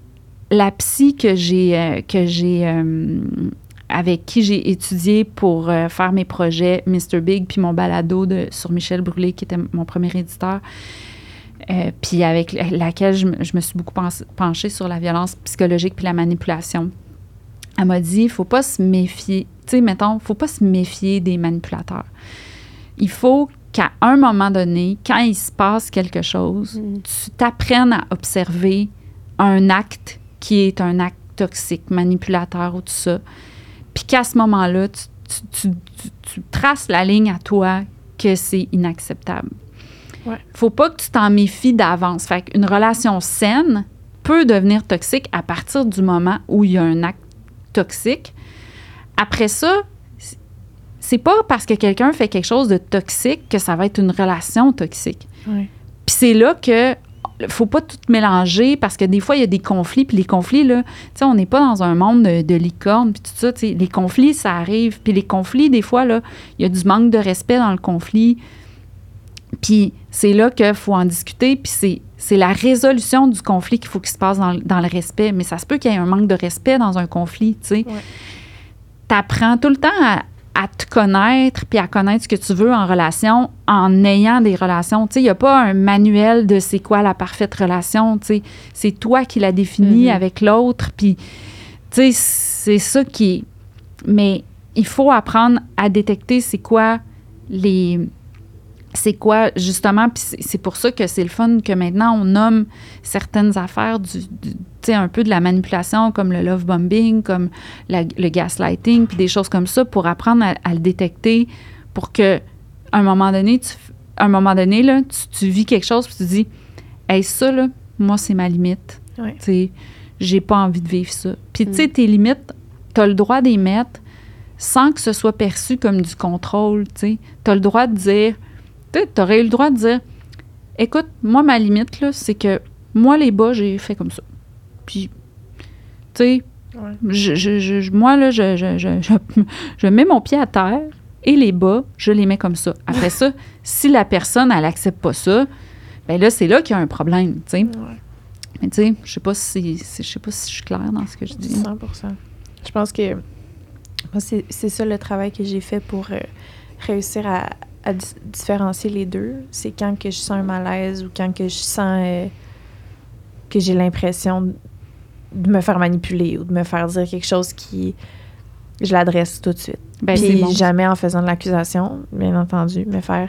la psy que j'ai. euh, que j'ai euh, avec qui j'ai étudié pour euh, faire mes projets Mr. Big puis mon balado sur Michel Brûlé, qui était mon premier éditeur, puis avec la- laquelle je, me- suis beaucoup penchée sur la violence psychologique puis la manipulation. Elle m'a dit, il faut pas se méfier, tu sais, mettons, faut pas se méfier des manipulateurs. Il faut qu'à un moment donné, quand il se passe quelque chose, Mm. tu t'apprennes à observer un acte qui est un acte toxique, manipulateur ou tout ça. Puis qu'à ce moment-là, tu, tu- tu- tu- tu traces la ligne à toi que c'est inacceptable. Ouais. Faut pas que tu t'en méfies d'avance. Fait qu'une relation saine peut devenir toxique à partir du moment où il y a un acte toxique. Après ça, c'est pas parce que quelqu'un fait quelque chose de toxique que ça va être une relation toxique. Puis c'est là que faut pas tout mélanger parce que des fois il y a des conflits puis les conflits là, on n'est pas dans un monde de, de licorne puis tout ça, les conflits ça arrive puis les conflits des fois là, il y a du manque de respect dans le conflit. Puis c'est là qu'il faut en discuter puis c'est c'est la résolution du conflit qu'il faut qu'il se passe dans, le- dans le respect, mais ça se peut qu'il y ait un manque de respect dans un conflit, tu sais. Ouais. T'apprends tout le temps à, à te connaître puis à connaître ce que tu veux en relation en ayant des relations. Tu sais, il n'y a pas un manuel de c'est quoi la parfaite relation, tu sais. C'est toi qui la définis Mhm. avec l'autre, puis tu sais, c'est ça qui. Mais il faut apprendre à détecter c'est quoi les... C'est quoi, justement, puis c'est- pour ça que c'est le fun que maintenant on nomme certaines affaires du, du- tu sais, un peu de la manipulation, comme le love bombing, comme la- le gaslighting, puis des choses comme ça, pour apprendre à, à le détecter, pour que à un moment donné, tu, à un moment donné, là, tu, tu vis quelque chose, puis tu dis, hey, ça, là, moi, c'est ma limite. Ouais. Tu sais, j'ai pas envie de vivre ça. Puis, tu sais, Mm. tes limites, tu as le droit d'y mettre sans que ce soit perçu comme du contrôle, tu sais. Tu as le droit de dire, tu aurais eu le droit de dire, écoute, moi, ma limite, là, c'est que moi, les bas, j'ai fait comme ça. Puis, tu sais, Ouais. je, je- je- moi, là, je, je, je, je- je mets mon pied à terre et les bas, je les mets comme ça. Après ça, si la personne, elle accepte pas ça, ben là, c'est là qu'il y a un problème, tu sais. Ouais. Mais tu sais, je sais pas si, si- je sais pas si je suis claire dans ce que je dis. 100% Je pense que moi, c'est ça le travail que j'ai fait pour euh, réussir à, à di- différencier les deux? C'est quand que je sens un malaise ou quand que je sens euh, que j'ai l'impression de me faire manipuler ou de me faire dire quelque chose qui... Je l'adresse tout de suite. Ben, Puis bon. jamais en faisant de l'accusation, bien entendu, mais faire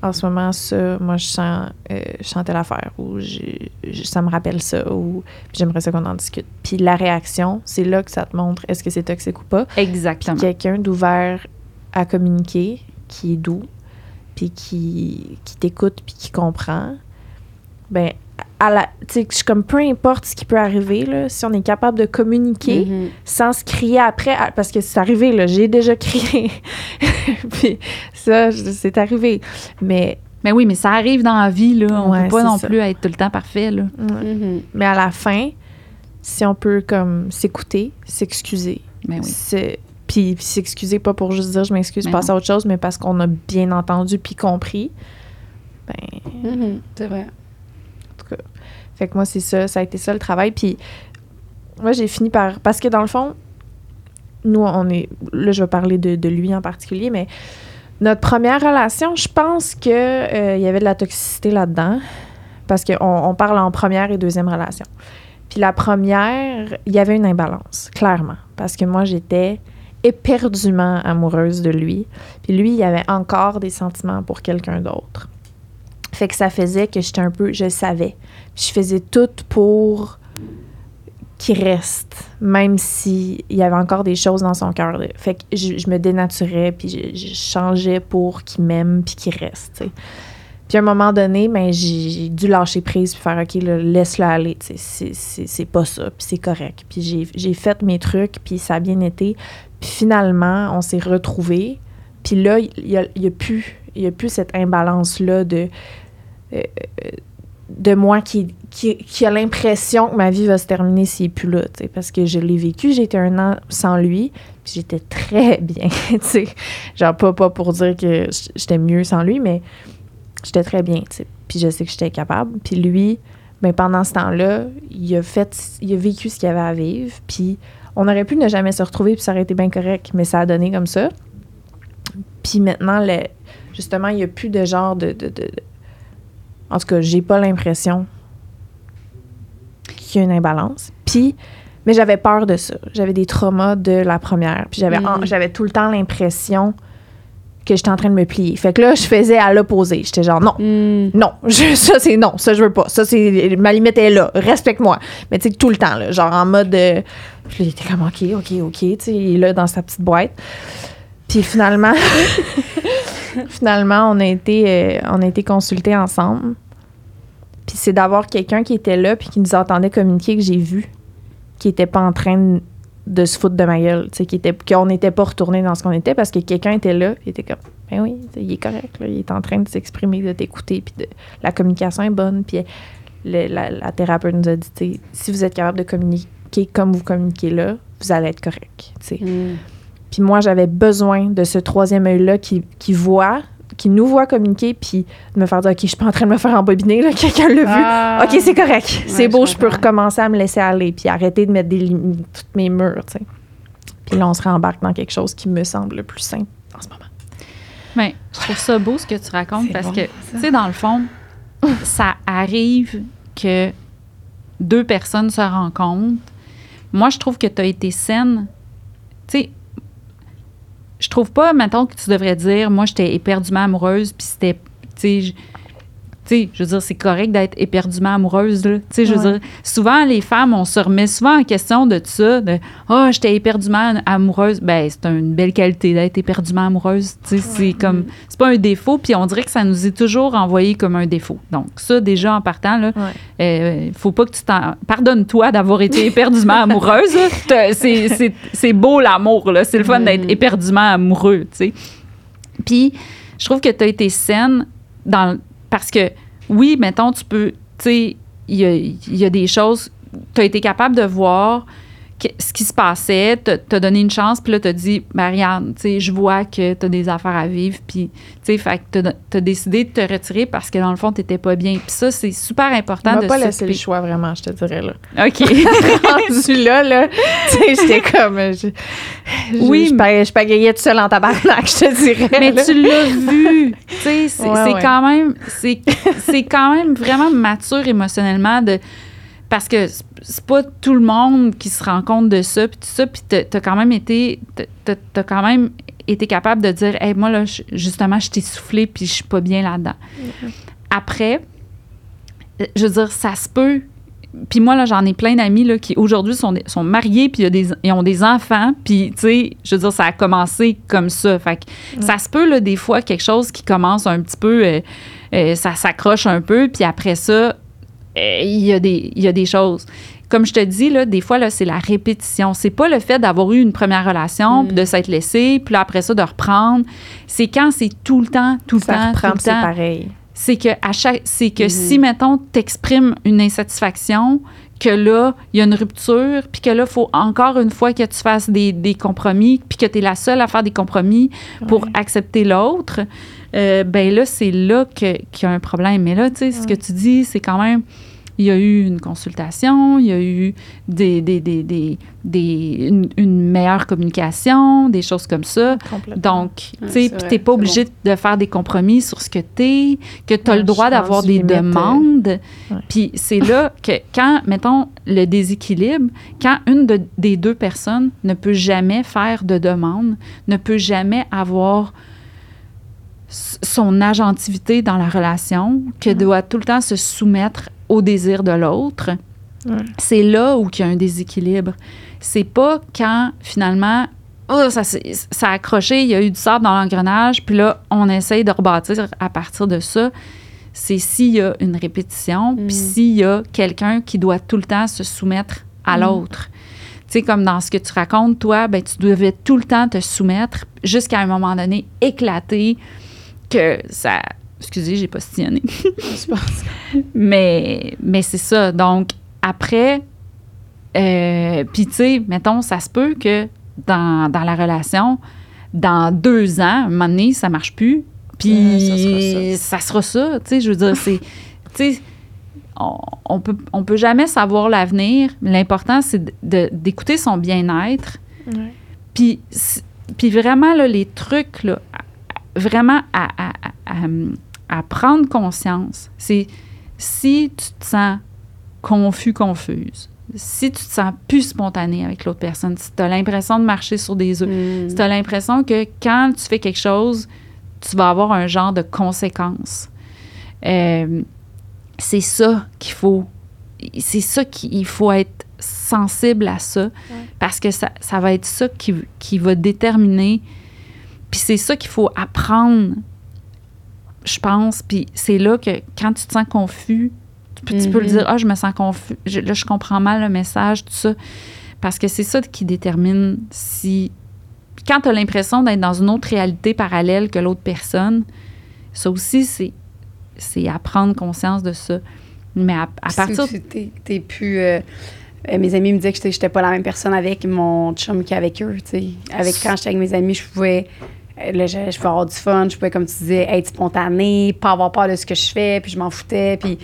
en ce moment ça, moi je sens, euh, je sens telle affaire ou je- ça me rappelle ça ou j'aimerais ça qu'on en discute. Puis la réaction, c'est là que ça te montre est-ce que c'est toxique ou pas. Exactement. quelqu'un d'ouvert à communiquer, qui est doux, puis qui, qui t'écoute puis qui comprend, ben à la, tu sais, je suis comme peu importe ce qui peut arriver là, si on est capable de communiquer Mhm. sans se crier après, parce que c'est arrivé, là, j'ai déjà crié. Puis ça, c'est arrivé. Mais Mais oui, mais ça arrive dans la vie, là. On Ouais, peut pas non ça. plus être tout le temps parfait, là. Ouais. Mhm. Mais à la fin, si on peut comme s'écouter, s'excuser, Mais oui. c'est- puis puis s'excuser pas pour juste dire je m'excuse, passer non. à autre chose, mais parce qu'on a bien entendu puis compris. Ben, Mhm. C'est vrai. en tout cas. Fait que moi, c'est ça, ça a été ça le travail. Puis moi, j'ai fini par. Parce que dans le fond, nous, on est. Là, je vais parler de, de lui en particulier, mais notre première relation, je pense qu'il il y avait de la toxicité là-dedans. Parce qu'on on parle en première et deuxième relation. Puis la première, il y avait une imbalance, clairement. Parce que moi, j'étais éperdument amoureuse de lui. Puis lui, il avait encore des sentiments pour quelqu'un d'autre. Fait que ça faisait que j'étais un peu, je savais. Puis je faisais tout pour qu'il reste, même s'il y avait encore des choses dans son cœur. Fait que je, me dénaturais, puis je, changeais pour qu'il m'aime, puis qu'il reste. Puis à un moment donné, ben, j'ai dû lâcher prise, puis faire OK, laisse-le aller. C'est- pas ça, puis c'est correct. Puis j'ai fait mes trucs, puis ça a bien été. Puis finalement, on s'est retrouvés. Puis là, il y a, y a plus, y a plus cette imbalance-là de, euh, euh, de moi qui, qui, a l'impression que ma vie va se terminer s'il n'est plus là, parce que je l'ai vécu, été un an sans lui, puis j'étais très bien, sais. Genre, pas, pas pour dire que j'étais mieux sans lui, mais j'étais très bien. Puis je sais que j'étais capable. Puis lui, ben pendant ce temps-là, il a fait, il a vécu ce qu'il avait à vivre, puis on aurait pu ne jamais se retrouver, puis ça aurait été bien correct, mais ça a donné comme ça. Puis maintenant, le, justement, il n'y a plus de genre de, de, de- En tout cas, j'ai pas l'impression qu'il y a une imbalance. Puis, mais j'avais peur de ça. J'avais des traumas de la première. Puis j'avais, j'avais tout le temps l'impression que j'étais en train de me plier. Fait que là, je faisais à l'opposé. J'étais genre, non, Mhm. non, je- ça c'est non, ça je veux pas. Ça c'est ma limite est là, respecte-moi. Mais tu sais tout le temps là, genre en mode euh, il était comme OK, OK, OK, tu sais, il est là dans sa petite boîte. Puis finalement finalement on a été euh, on a été consultés ensemble. Puis c'est d'avoir quelqu'un qui était là puis qui nous entendait communiquer que j'ai vu qui était pas en train de, de se foutre de ma gueule, tu sais qui était qu'on n'était pas retourné dans ce qu'on était parce que quelqu'un était là, il était comme ben oui, il est correct là, il est en train de s'exprimer, de t'écouter puis la communication est bonne. Puis la, la thérapeute nous a dit, si vous êtes capable de communiquer comme vous communiquez là, vous allez être correct. tu sais. Mhm. Puis moi, j'avais besoin de ce troisième œil-là qui, qui voit, qui nous voit communiquer, puis de me faire dire, OK, je suis pas en train de me faire embobiner, là, quelqu'un l'a vu. Ah. OK, c'est correct. c'est beau, je je peux recommencer à me laisser aller, puis arrêter de mettre des limites, toutes mes murs, tu sais. Puis là, on se rembarque dans quelque chose qui me semble le plus simple en ce moment. Mais je trouve ça beau ce que tu racontes parce bon, que, tu sais, dans le fond, ça arrive que deux personnes se rencontrent. Moi, je trouve que tu as été saine. Tu sais, je trouve pas, maintenant que tu devrais dire, moi, j'étais éperdument amoureuse, puis c'était, tu sais, sais, je veux dire, c'est correct d'être éperdument amoureuse, là. Tu sais, je veux Ouais. dire, souvent, les femmes, on se remet souvent en question de ça, de « Ah, j'étais éperdument amoureuse. » Ben, c'est une belle qualité d'être éperdument amoureuse. Tu sais, c'est comme... C'est pas un défaut, puis on dirait que ça nous est toujours envoyé comme un défaut. Donc, ça, déjà, en partant, là, Ouais. euh, faut pas que tu t'en... Pardonne-toi d'avoir été éperdument amoureuse. C'est, c'est, c'est beau, l'amour, là. C'est le fun d'être Mhm. éperdument amoureux, tu sais. Puis, je trouve que tu as été saine dans... Parce que, oui, mettons, tu peux... Tu sais, il y a, des choses... Tu as été capable de voir ce qui se passait, t'as donné une chance, puis là, t'as dit, Marianne, tu sais, je vois que t'as des affaires à vivre, puis, tu sais, fait que t'as- décidé de te retirer parce que, dans le fond, t'étais pas bien. Puis ça, c'est super important de pas laissé le choix, vraiment, je te dirais, là. OK. rendu là, là, tu sais, j'étais comme... Je, je- Oui, je, pagayais- je pagayais tout seul en tabarnak, je te dirais. Mais là. tu l'as vu. Tu sais, c'est Ouais, c'est ouais. quand même, c'est quand même vraiment mature émotionnellement de parce que c'est- pas tout le monde qui se rend compte de ça puis tout ça puis t'as quand même été t'as- quand même été capable de dire hey, moi là justement je t'ai soufflé puis je suis pas bien là-dedans. Après euh, je veux dire ça se peut puis moi, là, j'en ai plein d'amis là, qui aujourd'hui sont, sont mariés puis ils ont des enfants. Puis, tu sais, je veux dire, ça a commencé comme ça. Fait que ça se peut, là, des fois, quelque chose qui commence un petit peu, euh, euh, ça s'accroche un peu. Puis après ça, il y, a des- il y a des choses. Comme je te dis, là, des fois, là, c'est la répétition. C'est pas le fait d'avoir eu une première relation, Mm. puis de s'être laissé, puis là, après ça, de reprendre. C'est quand c'est tout le temps, tout le ça temps, reprend, tout le puis c'est temps pareil. C'est que, à chaque, c'est que si, mettons, t'exprimes une insatisfaction, que là, il y a une rupture, puis que là, il faut encore une fois que tu fasses des, des compromis, puis que tu es la seule à faire des compromis pour accepter l'autre, euh, ben là, c'est là qu'il y a un problème. Mais là, tu sais, ce que tu dis, c'est quand même, il y a eu une consultation, il y a eu des, des, des, des, des- une, une meilleure communication, des choses comme ça. Donc, tu sais, puis t'es pas obligé de faire des compromis sur ce que t'es, que tu as Ouais, le droit d'avoir des euh, demandes. Puis c'est là que quand, mettons, le déséquilibre, quand une de- des deux personnes ne peut jamais faire de demande, ne peut jamais avoir son agentivité dans la relation, que doit tout le temps se soumettre au désir de l'autre, c'est là où il y a un déséquilibre. C'est pas quand finalement oh, ça, s'est- ça a accroché, il y a eu du sable dans l'engrenage, puis là, on essaye de rebâtir à partir de ça. C'est s'il y a une répétition, Mm. puis s'il y a quelqu'un qui doit tout le temps se soumettre à Mm. l'autre. Tu sais, comme dans ce que tu racontes, toi, ben, tu devais tout le temps te soumettre jusqu'à un moment donné éclater que ça. Excusez, j'ai pas stillonné. Je pense. Mais, mais c'est ça. Donc, après, euh, puis tu sais, mettons, ça se peut que dans, dans la relation, dans deux ans, un moment donné, ça marche plus. Puis ça sera ça. Tu sais, je veux dire, c'est. Tu sais, on, on peut, on peut jamais savoir l'avenir. L'important, c'est d'écouter son bien-être. Puis, puis vraiment, là, les trucs, là, vraiment à, à- à- à- à prendre conscience, c'est si tu te sens confus, confuse, si tu te sens plus spontané avec l'autre personne, si tu as l'impression de marcher sur des œufs, Mm. si tu as l'impression que quand tu fais quelque chose, tu vas avoir un genre de conséquence. Euh, c'est ça qu'il faut. C'est ça qu'il faut être sensible à ça. Parce que ça, ça va être ça qui, qui va déterminer. Puis c'est ça qu'il faut apprendre, je pense. Puis c'est là que quand tu te sens confus, tu peux, tu peux le Mhm. dire Ah, je me sens confus. Je- là, je comprends mal le message, tout ça. Parce que c'est ça qui détermine si. Quand tu as l'impression d'être dans une autre réalité parallèle que l'autre personne, ça aussi, c'est, c'est à prendre conscience de ça. Mais à, partir. tu- t'es, t'es plus. euh, euh, mes amis me disaient que j'étais, pas la même personne avec mon chum qu'avec eux. tu sais. Avec quand j'étais avec mes amis, je pouvais. Euh, Là, je, je pouvais avoir du fun, je pouvais, comme tu disais, être spontanée, pas avoir peur de ce que je fais, puis je m'en foutais. Puis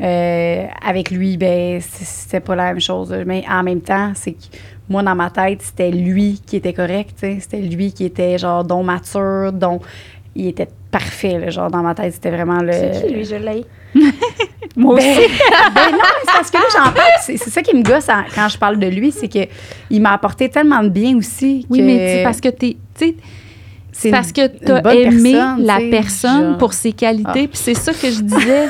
euh, avec lui, ben, c'était pas la même chose. Mais en même temps, c'est que moi, dans ma tête, c'était lui qui était correct. C'était lui qui était, genre, don mature, dont il était parfait. là, genre, dans ma tête, c'était vraiment le. C'est qui, lui, je l'ai? Moi aussi. Ben, ben non, mais c'est parce que là, j'en parle. C'est, ça qui me gosse en- quand je parle de lui, c'est que il m'a apporté tellement de bien aussi. Oui, que mais c'est parce que t'es. Tu c'est parce que tu as aimé personne, la tu personne genre. pour ses qualités. Ah. Puis c'est ça que je disais.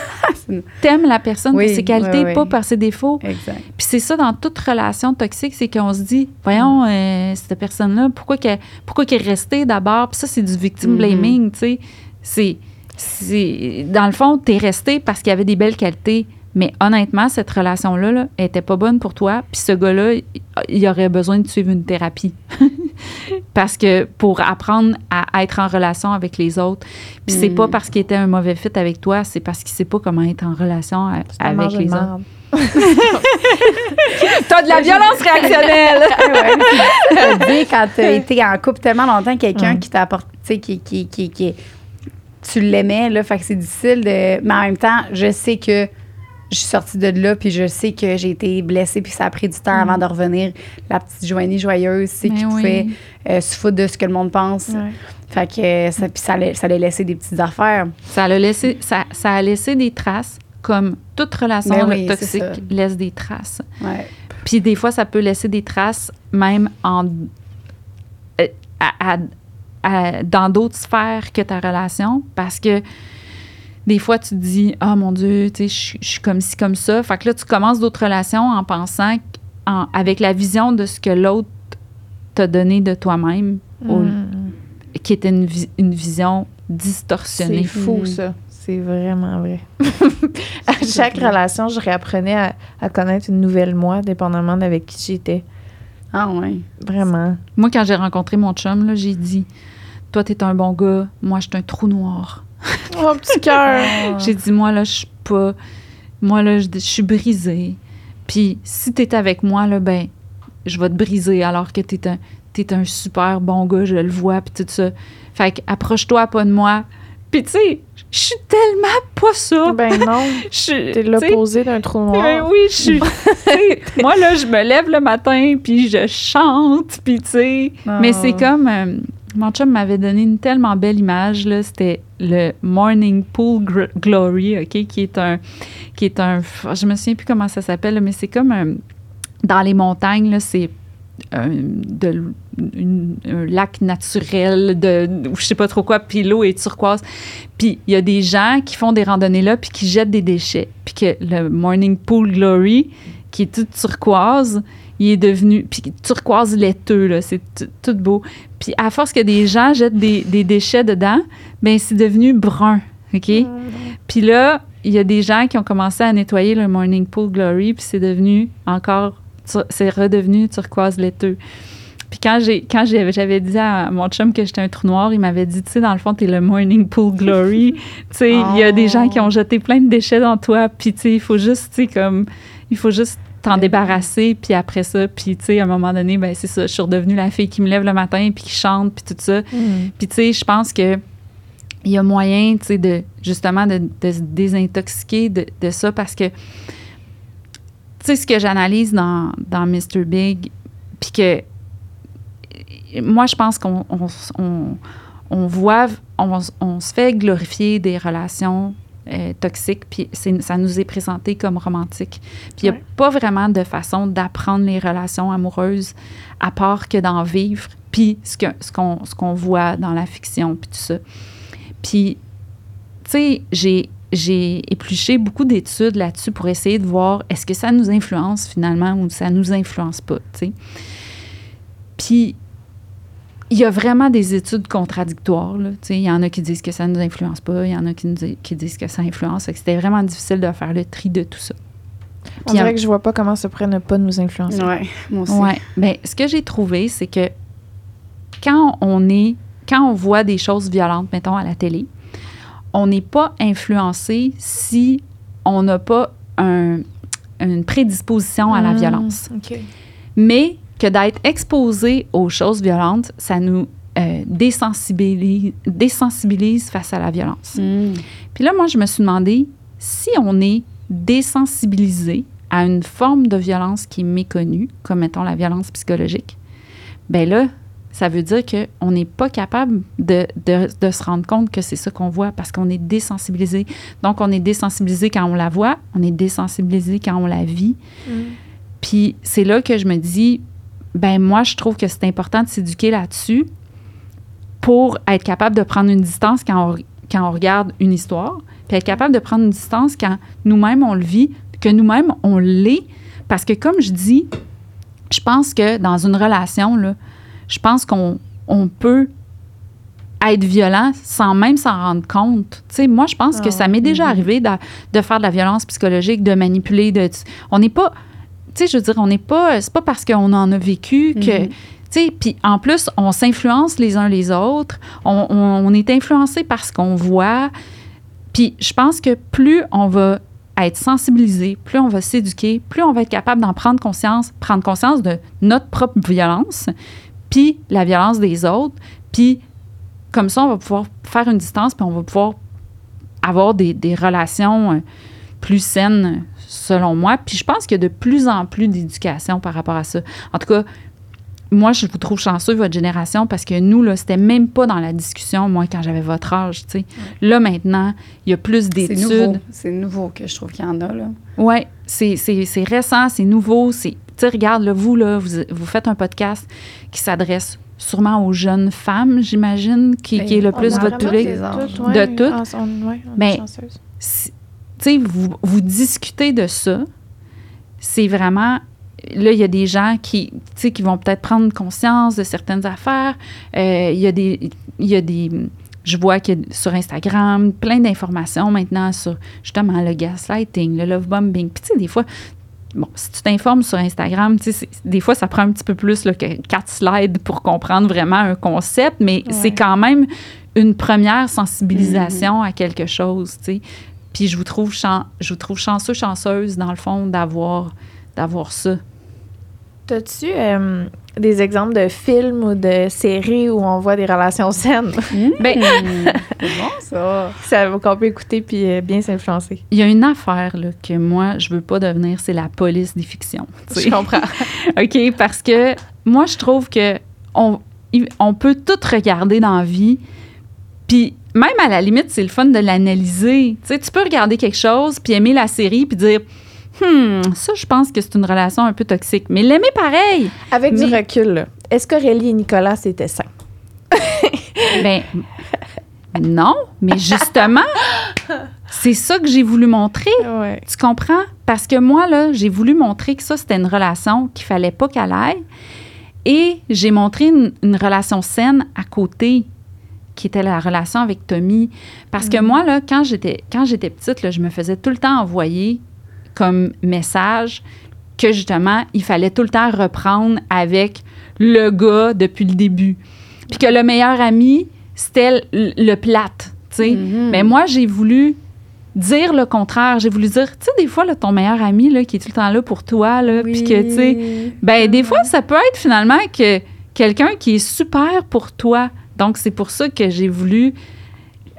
T'aimes la personne Oui, pour ses qualités, oui, oui. pas par ses défauts. Exact. Puis c'est ça dans toute relation toxique, c'est qu'on se dit, voyons, euh, cette personne-là, pourquoi qu'elle, pourquoi est restée d'abord? Puis ça, c'est du victim Mhm. blaming, tu sais. C'est, dans le fond, t'es resté parce qu'il y avait des belles qualités. Mais honnêtement, cette relation-là, là, était pas bonne pour toi. Puis ce gars-là, il- aurait besoin de suivre une thérapie. parce que pour apprendre à être en relation avec les autres. Puis c'est pas parce qu'il était un mauvais fit avec toi, c'est parce qu'il sait pas comment être en relation a- avec les autres. T'as de la violence réactionnelle! ouais, dire quand tu as été en couple tellement longtemps, quelqu'un qui t'a apporté, tu sais, qui, qui, qui, qui- tu l'aimais, là, fait que c'est difficile de. Mais en même temps, je sais que je suis sortie de là, puis je sais que j'ai été blessée, puis ça a pris du temps avant de revenir. La petite Joanie joyeuse, c'est qui oui. pouvait euh, se foutre de ce que le monde pense. Ouais. Fait que euh, ça, puis ça, allait- ça allait laisser des petites affaires. Ça a, laissé, ça, ça a laissé des traces, comme toute relation Ben oui, toxique laisse des traces. Ouais. Puis des fois, ça peut laisser des traces même en, euh, à- à- à- dans d'autres sphères que ta relation, parce que des fois, tu te dis, ah mon Dieu, tu sais, je suis- comme ci, comme ça. Fait que là, tu commences d'autres relations en pensant, en- avec la vision de ce que l'autre t'a donné de toi-même, au- Mm. qui était une, vi- une vision distorsionnée. C'est fou, Mhm. ça. C'est vraiment vrai. à chaque vrai. relation, je réapprenais à, à connaître une nouvelle moi, dépendamment d'avec qui j'étais. Ah, ouais. Vraiment. Moi, quand j'ai rencontré mon chum, là, j'ai dit Toi, t'es un bon gars, moi, je suis un trou noir. Oh, petit cœur. J'ai dit, moi, là, je suis pas. Moi, là, je, je suis brisée. Puis, si t'es avec moi, là, ben, je vais te briser alors que t'es un, t'es un super bon gars, je le vois, puis tout ça. Fait que, approche-toi pas de moi. Puis, tu sais, je suis tellement pas ça. Ben non. T'es l'opposé d'un trou noir. oui, je suis. moi, là, je me lève le matin, puis je chante, puis tu sais. Mais c'est comme. euh, mon chum m'avait donné une tellement belle image. C'était le Morning Pool Glory, OK, qui est un. Qui est un. Je me souviens plus comment ça s'appelle, mais c'est comme. un- dans les montagnes, c'est. un- l- une- un lac naturel de je sais pas trop quoi puis l'eau est turquoise puis il y a des gens qui font des randonnées là puis qui jettent des déchets puis que le Morning Pool Glory qui est tout turquoise il est devenu puis turquoise laiteux là c'est tout beau puis à force que des gens jettent des, des déchets dedans ben c'est devenu brun ok? Puis là il y a des gens qui ont commencé à nettoyer le Morning Pool Glory puis c'est devenu encore c'est redevenu turquoise laiteux puis quand j'ai quand j'avais dit à mon chum que j'étais un trou noir, il m'avait dit, tu sais, dans le fond, t'es le Morning Pool Glory. tu sais, il y a des gens qui ont jeté plein de déchets dans toi. Puis, tu sais, il faut juste, tu sais, comme, il faut juste t'en débarrasser. Puis après ça, puis, tu sais, à un moment donné, ben c'est ça, je suis redevenue la fille qui me lève le matin, puis qui chante, puis tout ça. Mm. Puis, tu sais, je pense que il y a moyen, tu sais, de, justement, de, de se désintoxiquer de, de ça parce que, tu sais, ce que j'analyse dans, dans Mr. Big, puis que moi, je pense qu'on on, on- on voit, on, on se fait glorifier des relations euh, toxiques, puis ça nous est présenté comme romantique. Puis il n'y a Ouais. pas vraiment de façon d'apprendre les relations amoureuses à part que d'en vivre, puis ce que- ce qu'on ce qu'on voit dans la fiction, puis tout ça. Puis, tu sais, j'ai j'ai épluché beaucoup d'études là-dessus pour essayer de voir est-ce que ça nous influence finalement ou ça nous influence pas, tu sais. Puis, il y a vraiment des études contradictoires. là. Tu sais, Il y en a qui disent que ça ne nous influence pas, il y en a qui, nous di- qui disent que ça influence. C'était vraiment difficile de faire le tri de tout ça. On Puis, dirait en- que je vois pas comment ça pourrait ne pas nous influencer. Ouais, moi aussi. Ouais. Ben, ce que j'ai trouvé, c'est que quand on est, quand on voit des choses violentes, mettons à la télé, on n'est pas influencé si on n'a pas un- une prédisposition à la Mm, violence. OK. Mais que d'être exposé aux choses violentes, ça nous euh, désensibilise, désensibilise face à la violence. Mm. Puis là, moi, je me suis demandé si on est désensibilisé à une forme de violence qui est méconnue, comme mettons la violence psychologique, ben là, ça veut dire qu'on n'est pas capable de, de- de se rendre compte que c'est ça qu'on voit parce qu'on est désensibilisé. Donc, on est désensibilisé quand on la voit, on est désensibilisé quand on la vit. Mm. Puis c'est là que je me dis, ben moi, je trouve que c'est important de s'éduquer là-dessus pour être capable de prendre une distance quand on, quand on regarde une histoire, puis être capable de prendre une distance quand nous-mêmes on le vit, que nous-mêmes on l'est. Parce que comme je dis, je pense que dans une relation, là, je pense qu'on on peut être violent sans même s'en rendre compte. Tu sais, moi, je pense Ah que ça ouais. m'est déjà Mhm. arrivé de, de faire de la violence psychologique, de manipuler, de... On n'est pas... Tu sais, je veux dire, on n'est pas... C'est pas parce qu'on en a vécu que... Mhm. Puis en plus, on s'influence les uns les autres. On, on- on est influencé par ce qu'on voit. Puis je pense que plus on va être sensibilisé, plus on va s'éduquer, plus on va être capable d'en prendre conscience, prendre conscience de notre propre violence, puis la violence des autres, puis comme ça, on va pouvoir faire une distance, puis on va pouvoir avoir des, des relations euh, plus saines, selon moi. Puis je pense qu'il y a de plus en plus d'éducation par rapport à ça. En tout cas, moi, je vous trouve chanceux, votre génération, parce que nous, là, c'était même pas dans la discussion, moi, quand j'avais votre âge, tu sais. Là, maintenant, il y a plus C'est nouveau. d'études. C'est nouveau que je trouve qu'il y en a, là. Oui, c'est c'est- c'est récent, c'est nouveau. c'est Tu sais, regarde, là, vous, là, vous, vous faites un podcast qui s'adresse sûrement aux jeunes femmes, j'imagine, qui, qui est le Ben, plus votre public. De toutes. Ah, on, ouais, on est Mais- Tu sais, vous, vous discutez de ça, c'est vraiment... Là, il y a des gens qui, qui vont peut-être prendre conscience de certaines affaires. Euh, Il y a des... Il y a des je vois que sur Instagram, plein d'informations maintenant sur justement le gaslighting, le love bombing. Puis tu sais, des fois, bon, si tu t'informes sur Instagram, tu sais, des fois, ça prend un petit peu plus là, que quatre slides pour comprendre vraiment un concept, mais c'est quand même une première sensibilisation à quelque chose, tu sais. Puis je vous trouve chan- je vous trouve chanceux, chanceuse dans le fond d'avoir d'avoir ça. T'as-tu euh, des exemples de films ou de séries où on voit des relations saines? Ben, c'est bon, ça. ça qu'on peut écouter puis euh, bien s'influencer. il y a une affaire là, que moi je veux pas devenir, c'est la police des fictions. tu sais. Je comprends. OK, parce que moi, je trouve que on, on peut tout regarder dans la vie, puis même à la limite, c'est le fun de l'analyser. Tu sais, tu peux regarder quelque chose, puis aimer la série, puis dire « Hmm, ça, je pense que c'est une relation un peu toxique. » Mais l'aimer pareil. Avec du recul, là, est-ce qu'Aurélie et Nicolas, c'était sain? Ben non, mais justement, c'est ça que j'ai voulu montrer. Ouais. Tu comprends? Parce que moi, là, j'ai voulu montrer que ça, c'était une relation qu'il fallait pas qu'elle aille. Et j'ai montré une, une relation saine à côté, qui était la relation avec Tommy. Parce que moi, là, quand j'étais, quand j'étais petite, là, je me faisais tout le temps envoyer comme message que justement, il fallait tout le temps reprendre avec le gars depuis le début. Puis que le meilleur ami, c'était le, le plate. Mhm. Mais moi, j'ai voulu dire le contraire. J'ai voulu dire, tu sais, des fois, là, ton meilleur ami, là, qui est tout le temps là pour toi, là, puis que, tu sais, ben, des fois, ça peut être finalement que quelqu'un qui est super pour toi. Donc, c'est pour ça que j'ai voulu.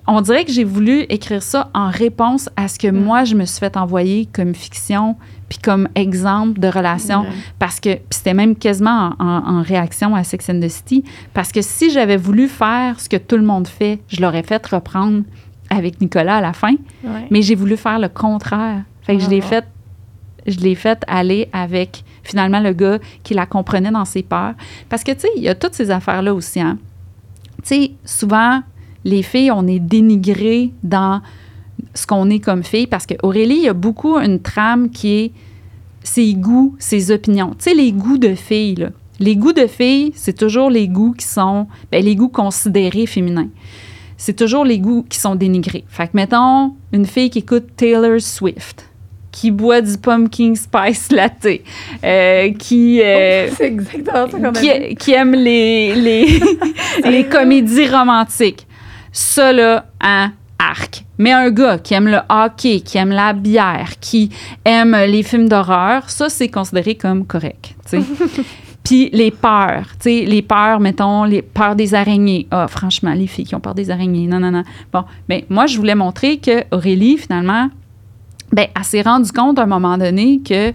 On dirait que j'ai voulu écrire ça en réponse à ce que moi, je me suis fait envoyer comme fiction, puis comme exemple de relation. Parce que puis c'était même quasiment en, en- en réaction à Sex and the City. Parce que si j'avais voulu faire ce que tout le monde fait, je l'aurais fait reprendre avec Nicolas à la fin. Ouais. Mais j'ai voulu faire le contraire. Fait que je l'ai Ah. fait je l'ai fait aller avec finalement le gars qui la comprenait dans ses peurs. Parce que, tu sais, il y a toutes ces affaires-là aussi. Hein. Tu souvent, les filles, on est dénigrées dans ce qu'on est comme fille parce qu'Aurélie, il y a beaucoup une trame qui est ses goûts, ses opinions. Tu sais, les goûts de filles, là. Les goûts de filles, c'est toujours les goûts qui sont, ben, les goûts considérés féminins. C'est toujours les goûts qui sont dénigrés. Fait que, mettons, une fille qui écoute Taylor Swift, qui boit du pumpkin spice latte, euh, qui, euh, exactement ça qui, qui aime les, les, les comédies romantiques. Ça, là, un arc. Mais un gars qui aime le hockey, qui aime la bière, qui aime les films d'horreur, ça, c'est considéré comme correct. Puis les peurs, tu sais, les peurs, mettons, les peurs des araignées. Ah, franchement, les filles qui ont peur des araignées, non, non, non. Bon, mais moi, je voulais montrer que Aurélie, finalement, ben, elle s'est rendue compte à un moment donné que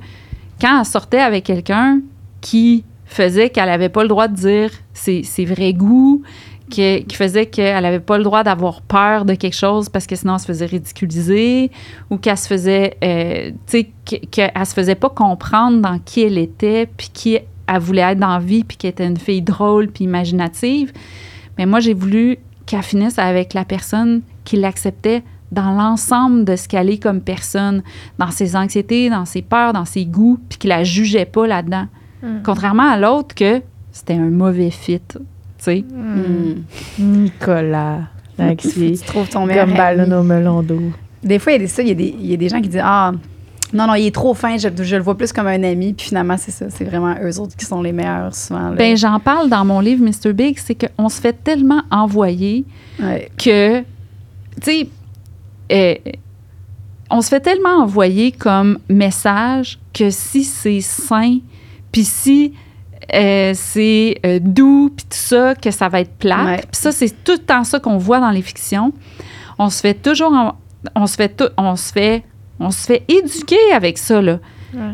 quand elle sortait avec quelqu'un qui faisait qu'elle n'avait pas le droit de dire ses, vrais goûts, que- qui faisait qu'elle n'avait pas le droit d'avoir peur de quelque chose parce que sinon elle se faisait ridiculiser ou qu'elle se faisait, euh, tu sais, que- qu'elle se faisait pas comprendre dans qui elle était puis qui elle voulait être dans la vie puis qu'elle était une fille drôle puis imaginative. Mais moi, j'ai voulu qu'elle finisse avec la personne qui l'acceptait dans l'ensemble de ce qu'elle est comme personne, dans ses anxiétés, dans ses peurs, dans ses goûts, puis qui la jugeait pas là-dedans. Mm. Contrairement à l'autre que c'était un mauvais fit, tu sais. Hmm. Nicolas. Avec ses- Tu trouves ton meilleur comme ami. ballon au melon d'eau. Des fois, il y a des, ça, il y a des, il y a des gens qui disent Ah, non, non, il est trop fin, je, je le vois plus comme un ami. Puis finalement, c'est ça. C'est vraiment eux autres qui sont les meilleurs, souvent. là. Ben, j'en parle dans mon livre Mr. Big, c'est qu'on se fait tellement envoyer Ouais. que, tu sais, euh, on se fait tellement envoyer comme message que si c'est sain, puis si euh, c'est euh, doux, puis tout ça, que ça va être. Ouais. Puis ça, c'est tout le temps ça qu'on voit dans les fictions. On se fait toujours, en- on se fait tout, on se fait, on se fait éduquer avec ça là.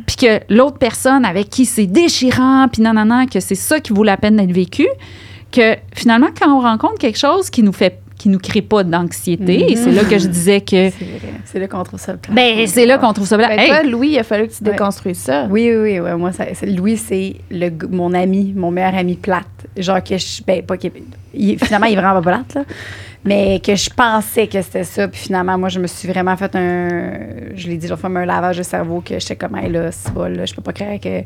Puis que l'autre personne avec qui c'est déchirant, puis non, non, non, que c'est ça qui vaut la peine d'être vécu, que finalement, quand on rencontre quelque chose qui nous fait qui nous crée pas d'anxiété, et c'est là que je disais que C'est vrai. C'est là qu'on trouve ça plate. ben c'est là qu'on trouve ça blanc. Ben, Hey, toi, Louis, il a fallu que tu Ouais. déconstruises ça. Oui, oui, oui. ouais, moi, ça, Louis, c'est mon ami, mon meilleur ami plate. Genre que je. Ben, pas qu'il. il- finalement, il est vraiment pas plate, là. Mais que je pensais que c'était ça. Puis finalement, moi, je me suis vraiment fait un. Je l'ai dit, j'ai fait un lavage de cerveau que j'étais comme, hey, là, c'est bon, là, je peux pas croire que.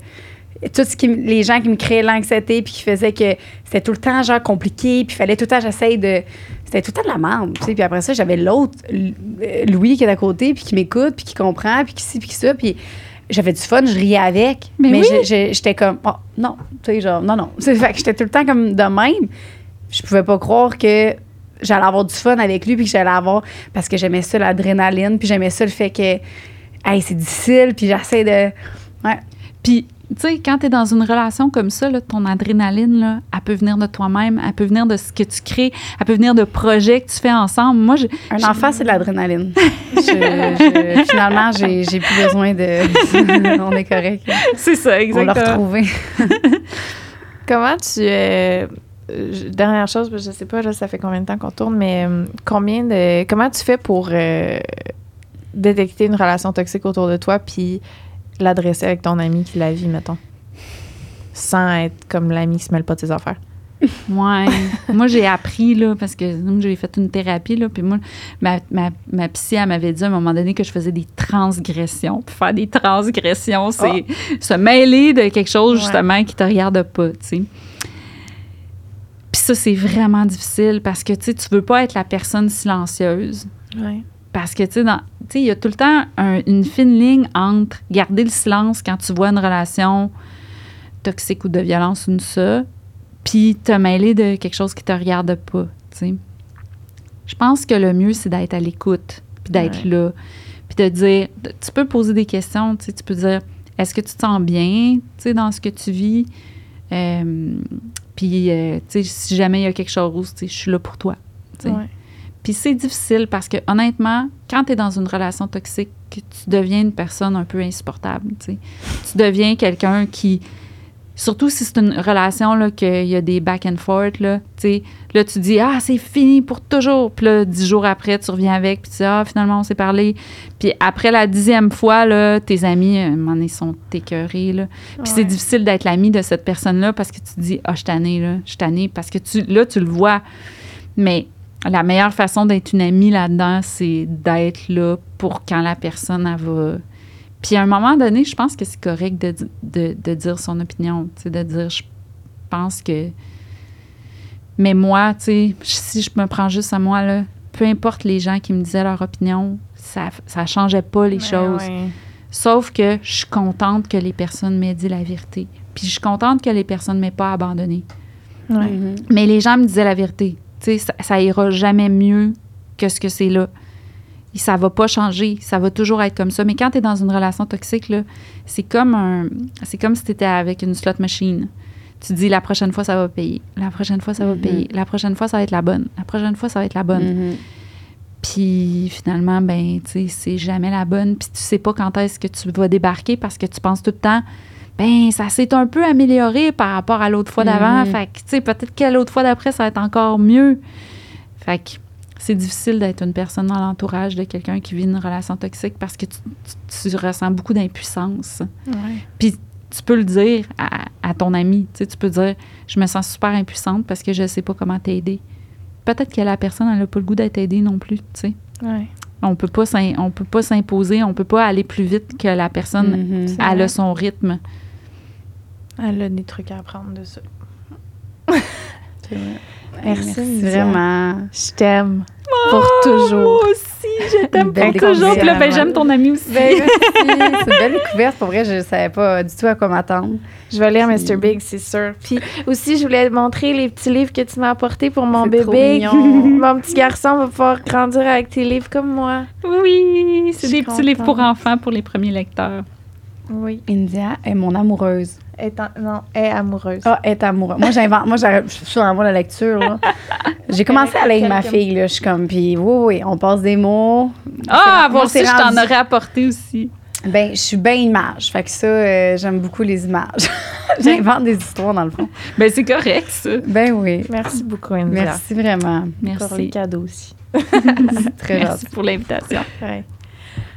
Tout ce qui, me- les gens qui me créaient l'anxiété puis qui faisaient que c'était tout le temps genre compliqué puis fallait tout le temps j'essaye de c'était tout le temps de la merde tu sais puis après ça j'avais l'autre euh, Louis qui est à côté puis qui m'écoute puis qui comprend puis qui ci puis qui ça puis j'avais du fun je riais avec Mais mais oui. j'étais comme oh non tu sais genre non non c'est fait que j'étais tout le temps comme de même je pouvais pas croire que j'allais avoir du fun avec lui, puis que j'allais avoir. Parce que j'aimais ça, l'adrénaline, puis j'aimais ça, le fait que. Hey, c'est difficile, puis j'essaie de. Ouais. Puis, tu sais, quand tu es dans une relation comme ça, là, ton adrénaline, là, elle peut venir de toi-même, elle peut venir de ce que tu crées, elle peut venir de projets que tu fais ensemble. Moi, je, Un je- enfant, c'est de l'adrénaline. Je- je- finalement, j'ai plus besoin de. On est correct. c'est ça, On l'a retrouvé. Comment tu. euh, dernière chose, je sais pas, là, ça fait combien de temps qu'on tourne, mais euh, combien de. Comment tu fais pour euh, détecter une relation toxique autour de toi puis l'adresser avec ton ami qui la vit, mettons? Sans être comme l'ami qui se mêle pas de ses affaires. Ouais. moi, j'ai appris, là, parce que j'ai fait une thérapie, là, puis moi, ma, ma, ma psy, elle m'avait dit à un moment donné que je faisais des transgressions. Puis faire des transgressions, c'est se mêler de quelque chose, Ouais. justement, qui te regarde pas, tu sais. Puis ça, c'est vraiment difficile parce que, tu sais, tu veux pas être la personne silencieuse. Ouais. Parce que, tu sais, il y a tout le temps un- une fine ligne entre garder le silence quand tu vois une relation toxique ou de violence ou de ça, puis te mêler de quelque chose qui te regarde pas, tu sais. Je pense que le mieux, c'est d'être à l'écoute, puis d'être Ouais. là, puis de dire, tu peux poser des questions, tu sais, tu peux dire, est-ce que tu te sens bien, tu sais, dans ce que tu vis? Euh, puis, euh, tu sais, si jamais il y a quelque chose, tu sais, je suis là pour toi, tu sais. Ouais. Puis c'est difficile parce que honnêtement, quand tu es dans une relation toxique, tu deviens une personne un peu insupportable. Tu sais. Tu deviens quelqu'un qui. Surtout si c'est une relation là, qu'il y a des back and forth, là, tu là, tu dis Ah, c'est fini pour toujours. Puis là, dix jours après, tu reviens avec, puis tu dis Ah, finalement, on s'est parlé. Puis après la dixième fois, là, tes amis, moment donné, sont écœurés. Là. Puis c'est difficile d'être l'ami de cette personne-là parce que tu te dis Ah, je suis tannée, là, je suis tannée. Parce que tu, là, tu le vois. Mais la meilleure façon d'être une amie là-dedans, c'est d'être là pour quand la personne, elle va. Puis à un moment donné, je pense que c'est correct de, de, de dire son opinion, tu sais, de dire je pense que. Mais moi, tu sais, si je me prends juste à moi, là, peu importe les gens qui me disaient leur opinion, ça ça changeait pas les choses. Sauf que je suis contente que les personnes m'aient dit la vérité. Puis je suis contente que les personnes ne m'aient pas abandonnée. Mhm. Mais les gens me disaient la vérité. Ça, ça ira jamais mieux que ce que c'est là. Et ça va pas changer. Ça va toujours être comme ça. Mais quand tu es dans une relation toxique, là, c'est comme un. C'est comme si tu étais avec une slot machine. Tu dis la prochaine fois, ça va payer. La prochaine fois, ça va Mhm. payer. La prochaine fois, ça va être la bonne. La prochaine fois, ça va être la bonne. Mhm. Puis finalement, ben, tu sais, c'est jamais la bonne. Puis tu sais pas quand est-ce que tu vas débarquer parce que tu penses tout le temps, ben, ça s'est un peu amélioré par rapport à l'autre fois d'avant. Mhm. Fait que, tu sais, peut-être que l'autre fois d'après, ça va être encore mieux. Fait que c'est difficile d'être une personne dans l'entourage de quelqu'un qui vit une relation toxique parce que tu, tu- tu ressens beaucoup d'impuissance. Ouais. Puis tu peux le dire à, à ton ami. Tu sais, tu peux dire Je me sens super impuissante parce que je sais pas comment t'aider. Peut-être que la personne, elle n'a pas le goût d'être aidée non plus. Tu sais. Ouais. On peut pas on peut pas s'imposer, on peut pas aller plus vite que la personne. Mhm. Elle a son rythme. Elle a des trucs à apprendre de ça. Vrai. Merci, vraiment. Je t'aime. Pour toujours. Moi aussi, je t'aime pour toujours. Puis là, ben, j'aime ton ami aussi. Ben. C'est une belle découverte. Pour vrai, je ne savais pas du tout à quoi m'attendre. Je vais lire Puis- Mr. Big, c'est sûr. Puis aussi, je voulais te montrer les petits livres que tu m'as apportés pour mon trop bébé. Mon petit garçon va pouvoir grandir avec tes livres comme moi. oui, c'est des petits livres pour enfants pour les premiers lecteurs. Oui. India est mon amoureuse. Est en- non, est amoureuse. Ah, est amoureuse. Moi, j'invente. Moi, j'arrive- je suis sur en voie de lecture. là. J'ai commencé à lire avec ma fille. Là. Je suis comme, puis oui, oui, on passe des mots. Ah, aussi, c'est je t'en aurais apporté aussi. Ben, je suis bien image. Fait que ça, euh, j'aime beaucoup les images. J'invente des histoires, dans le fond. Ben, c'est correct, ça. Ben oui. Merci beaucoup, India. Merci vraiment. Pour les Merci. cadeaux aussi. C'est très Merci gentil. pour l'invitation. Ouais.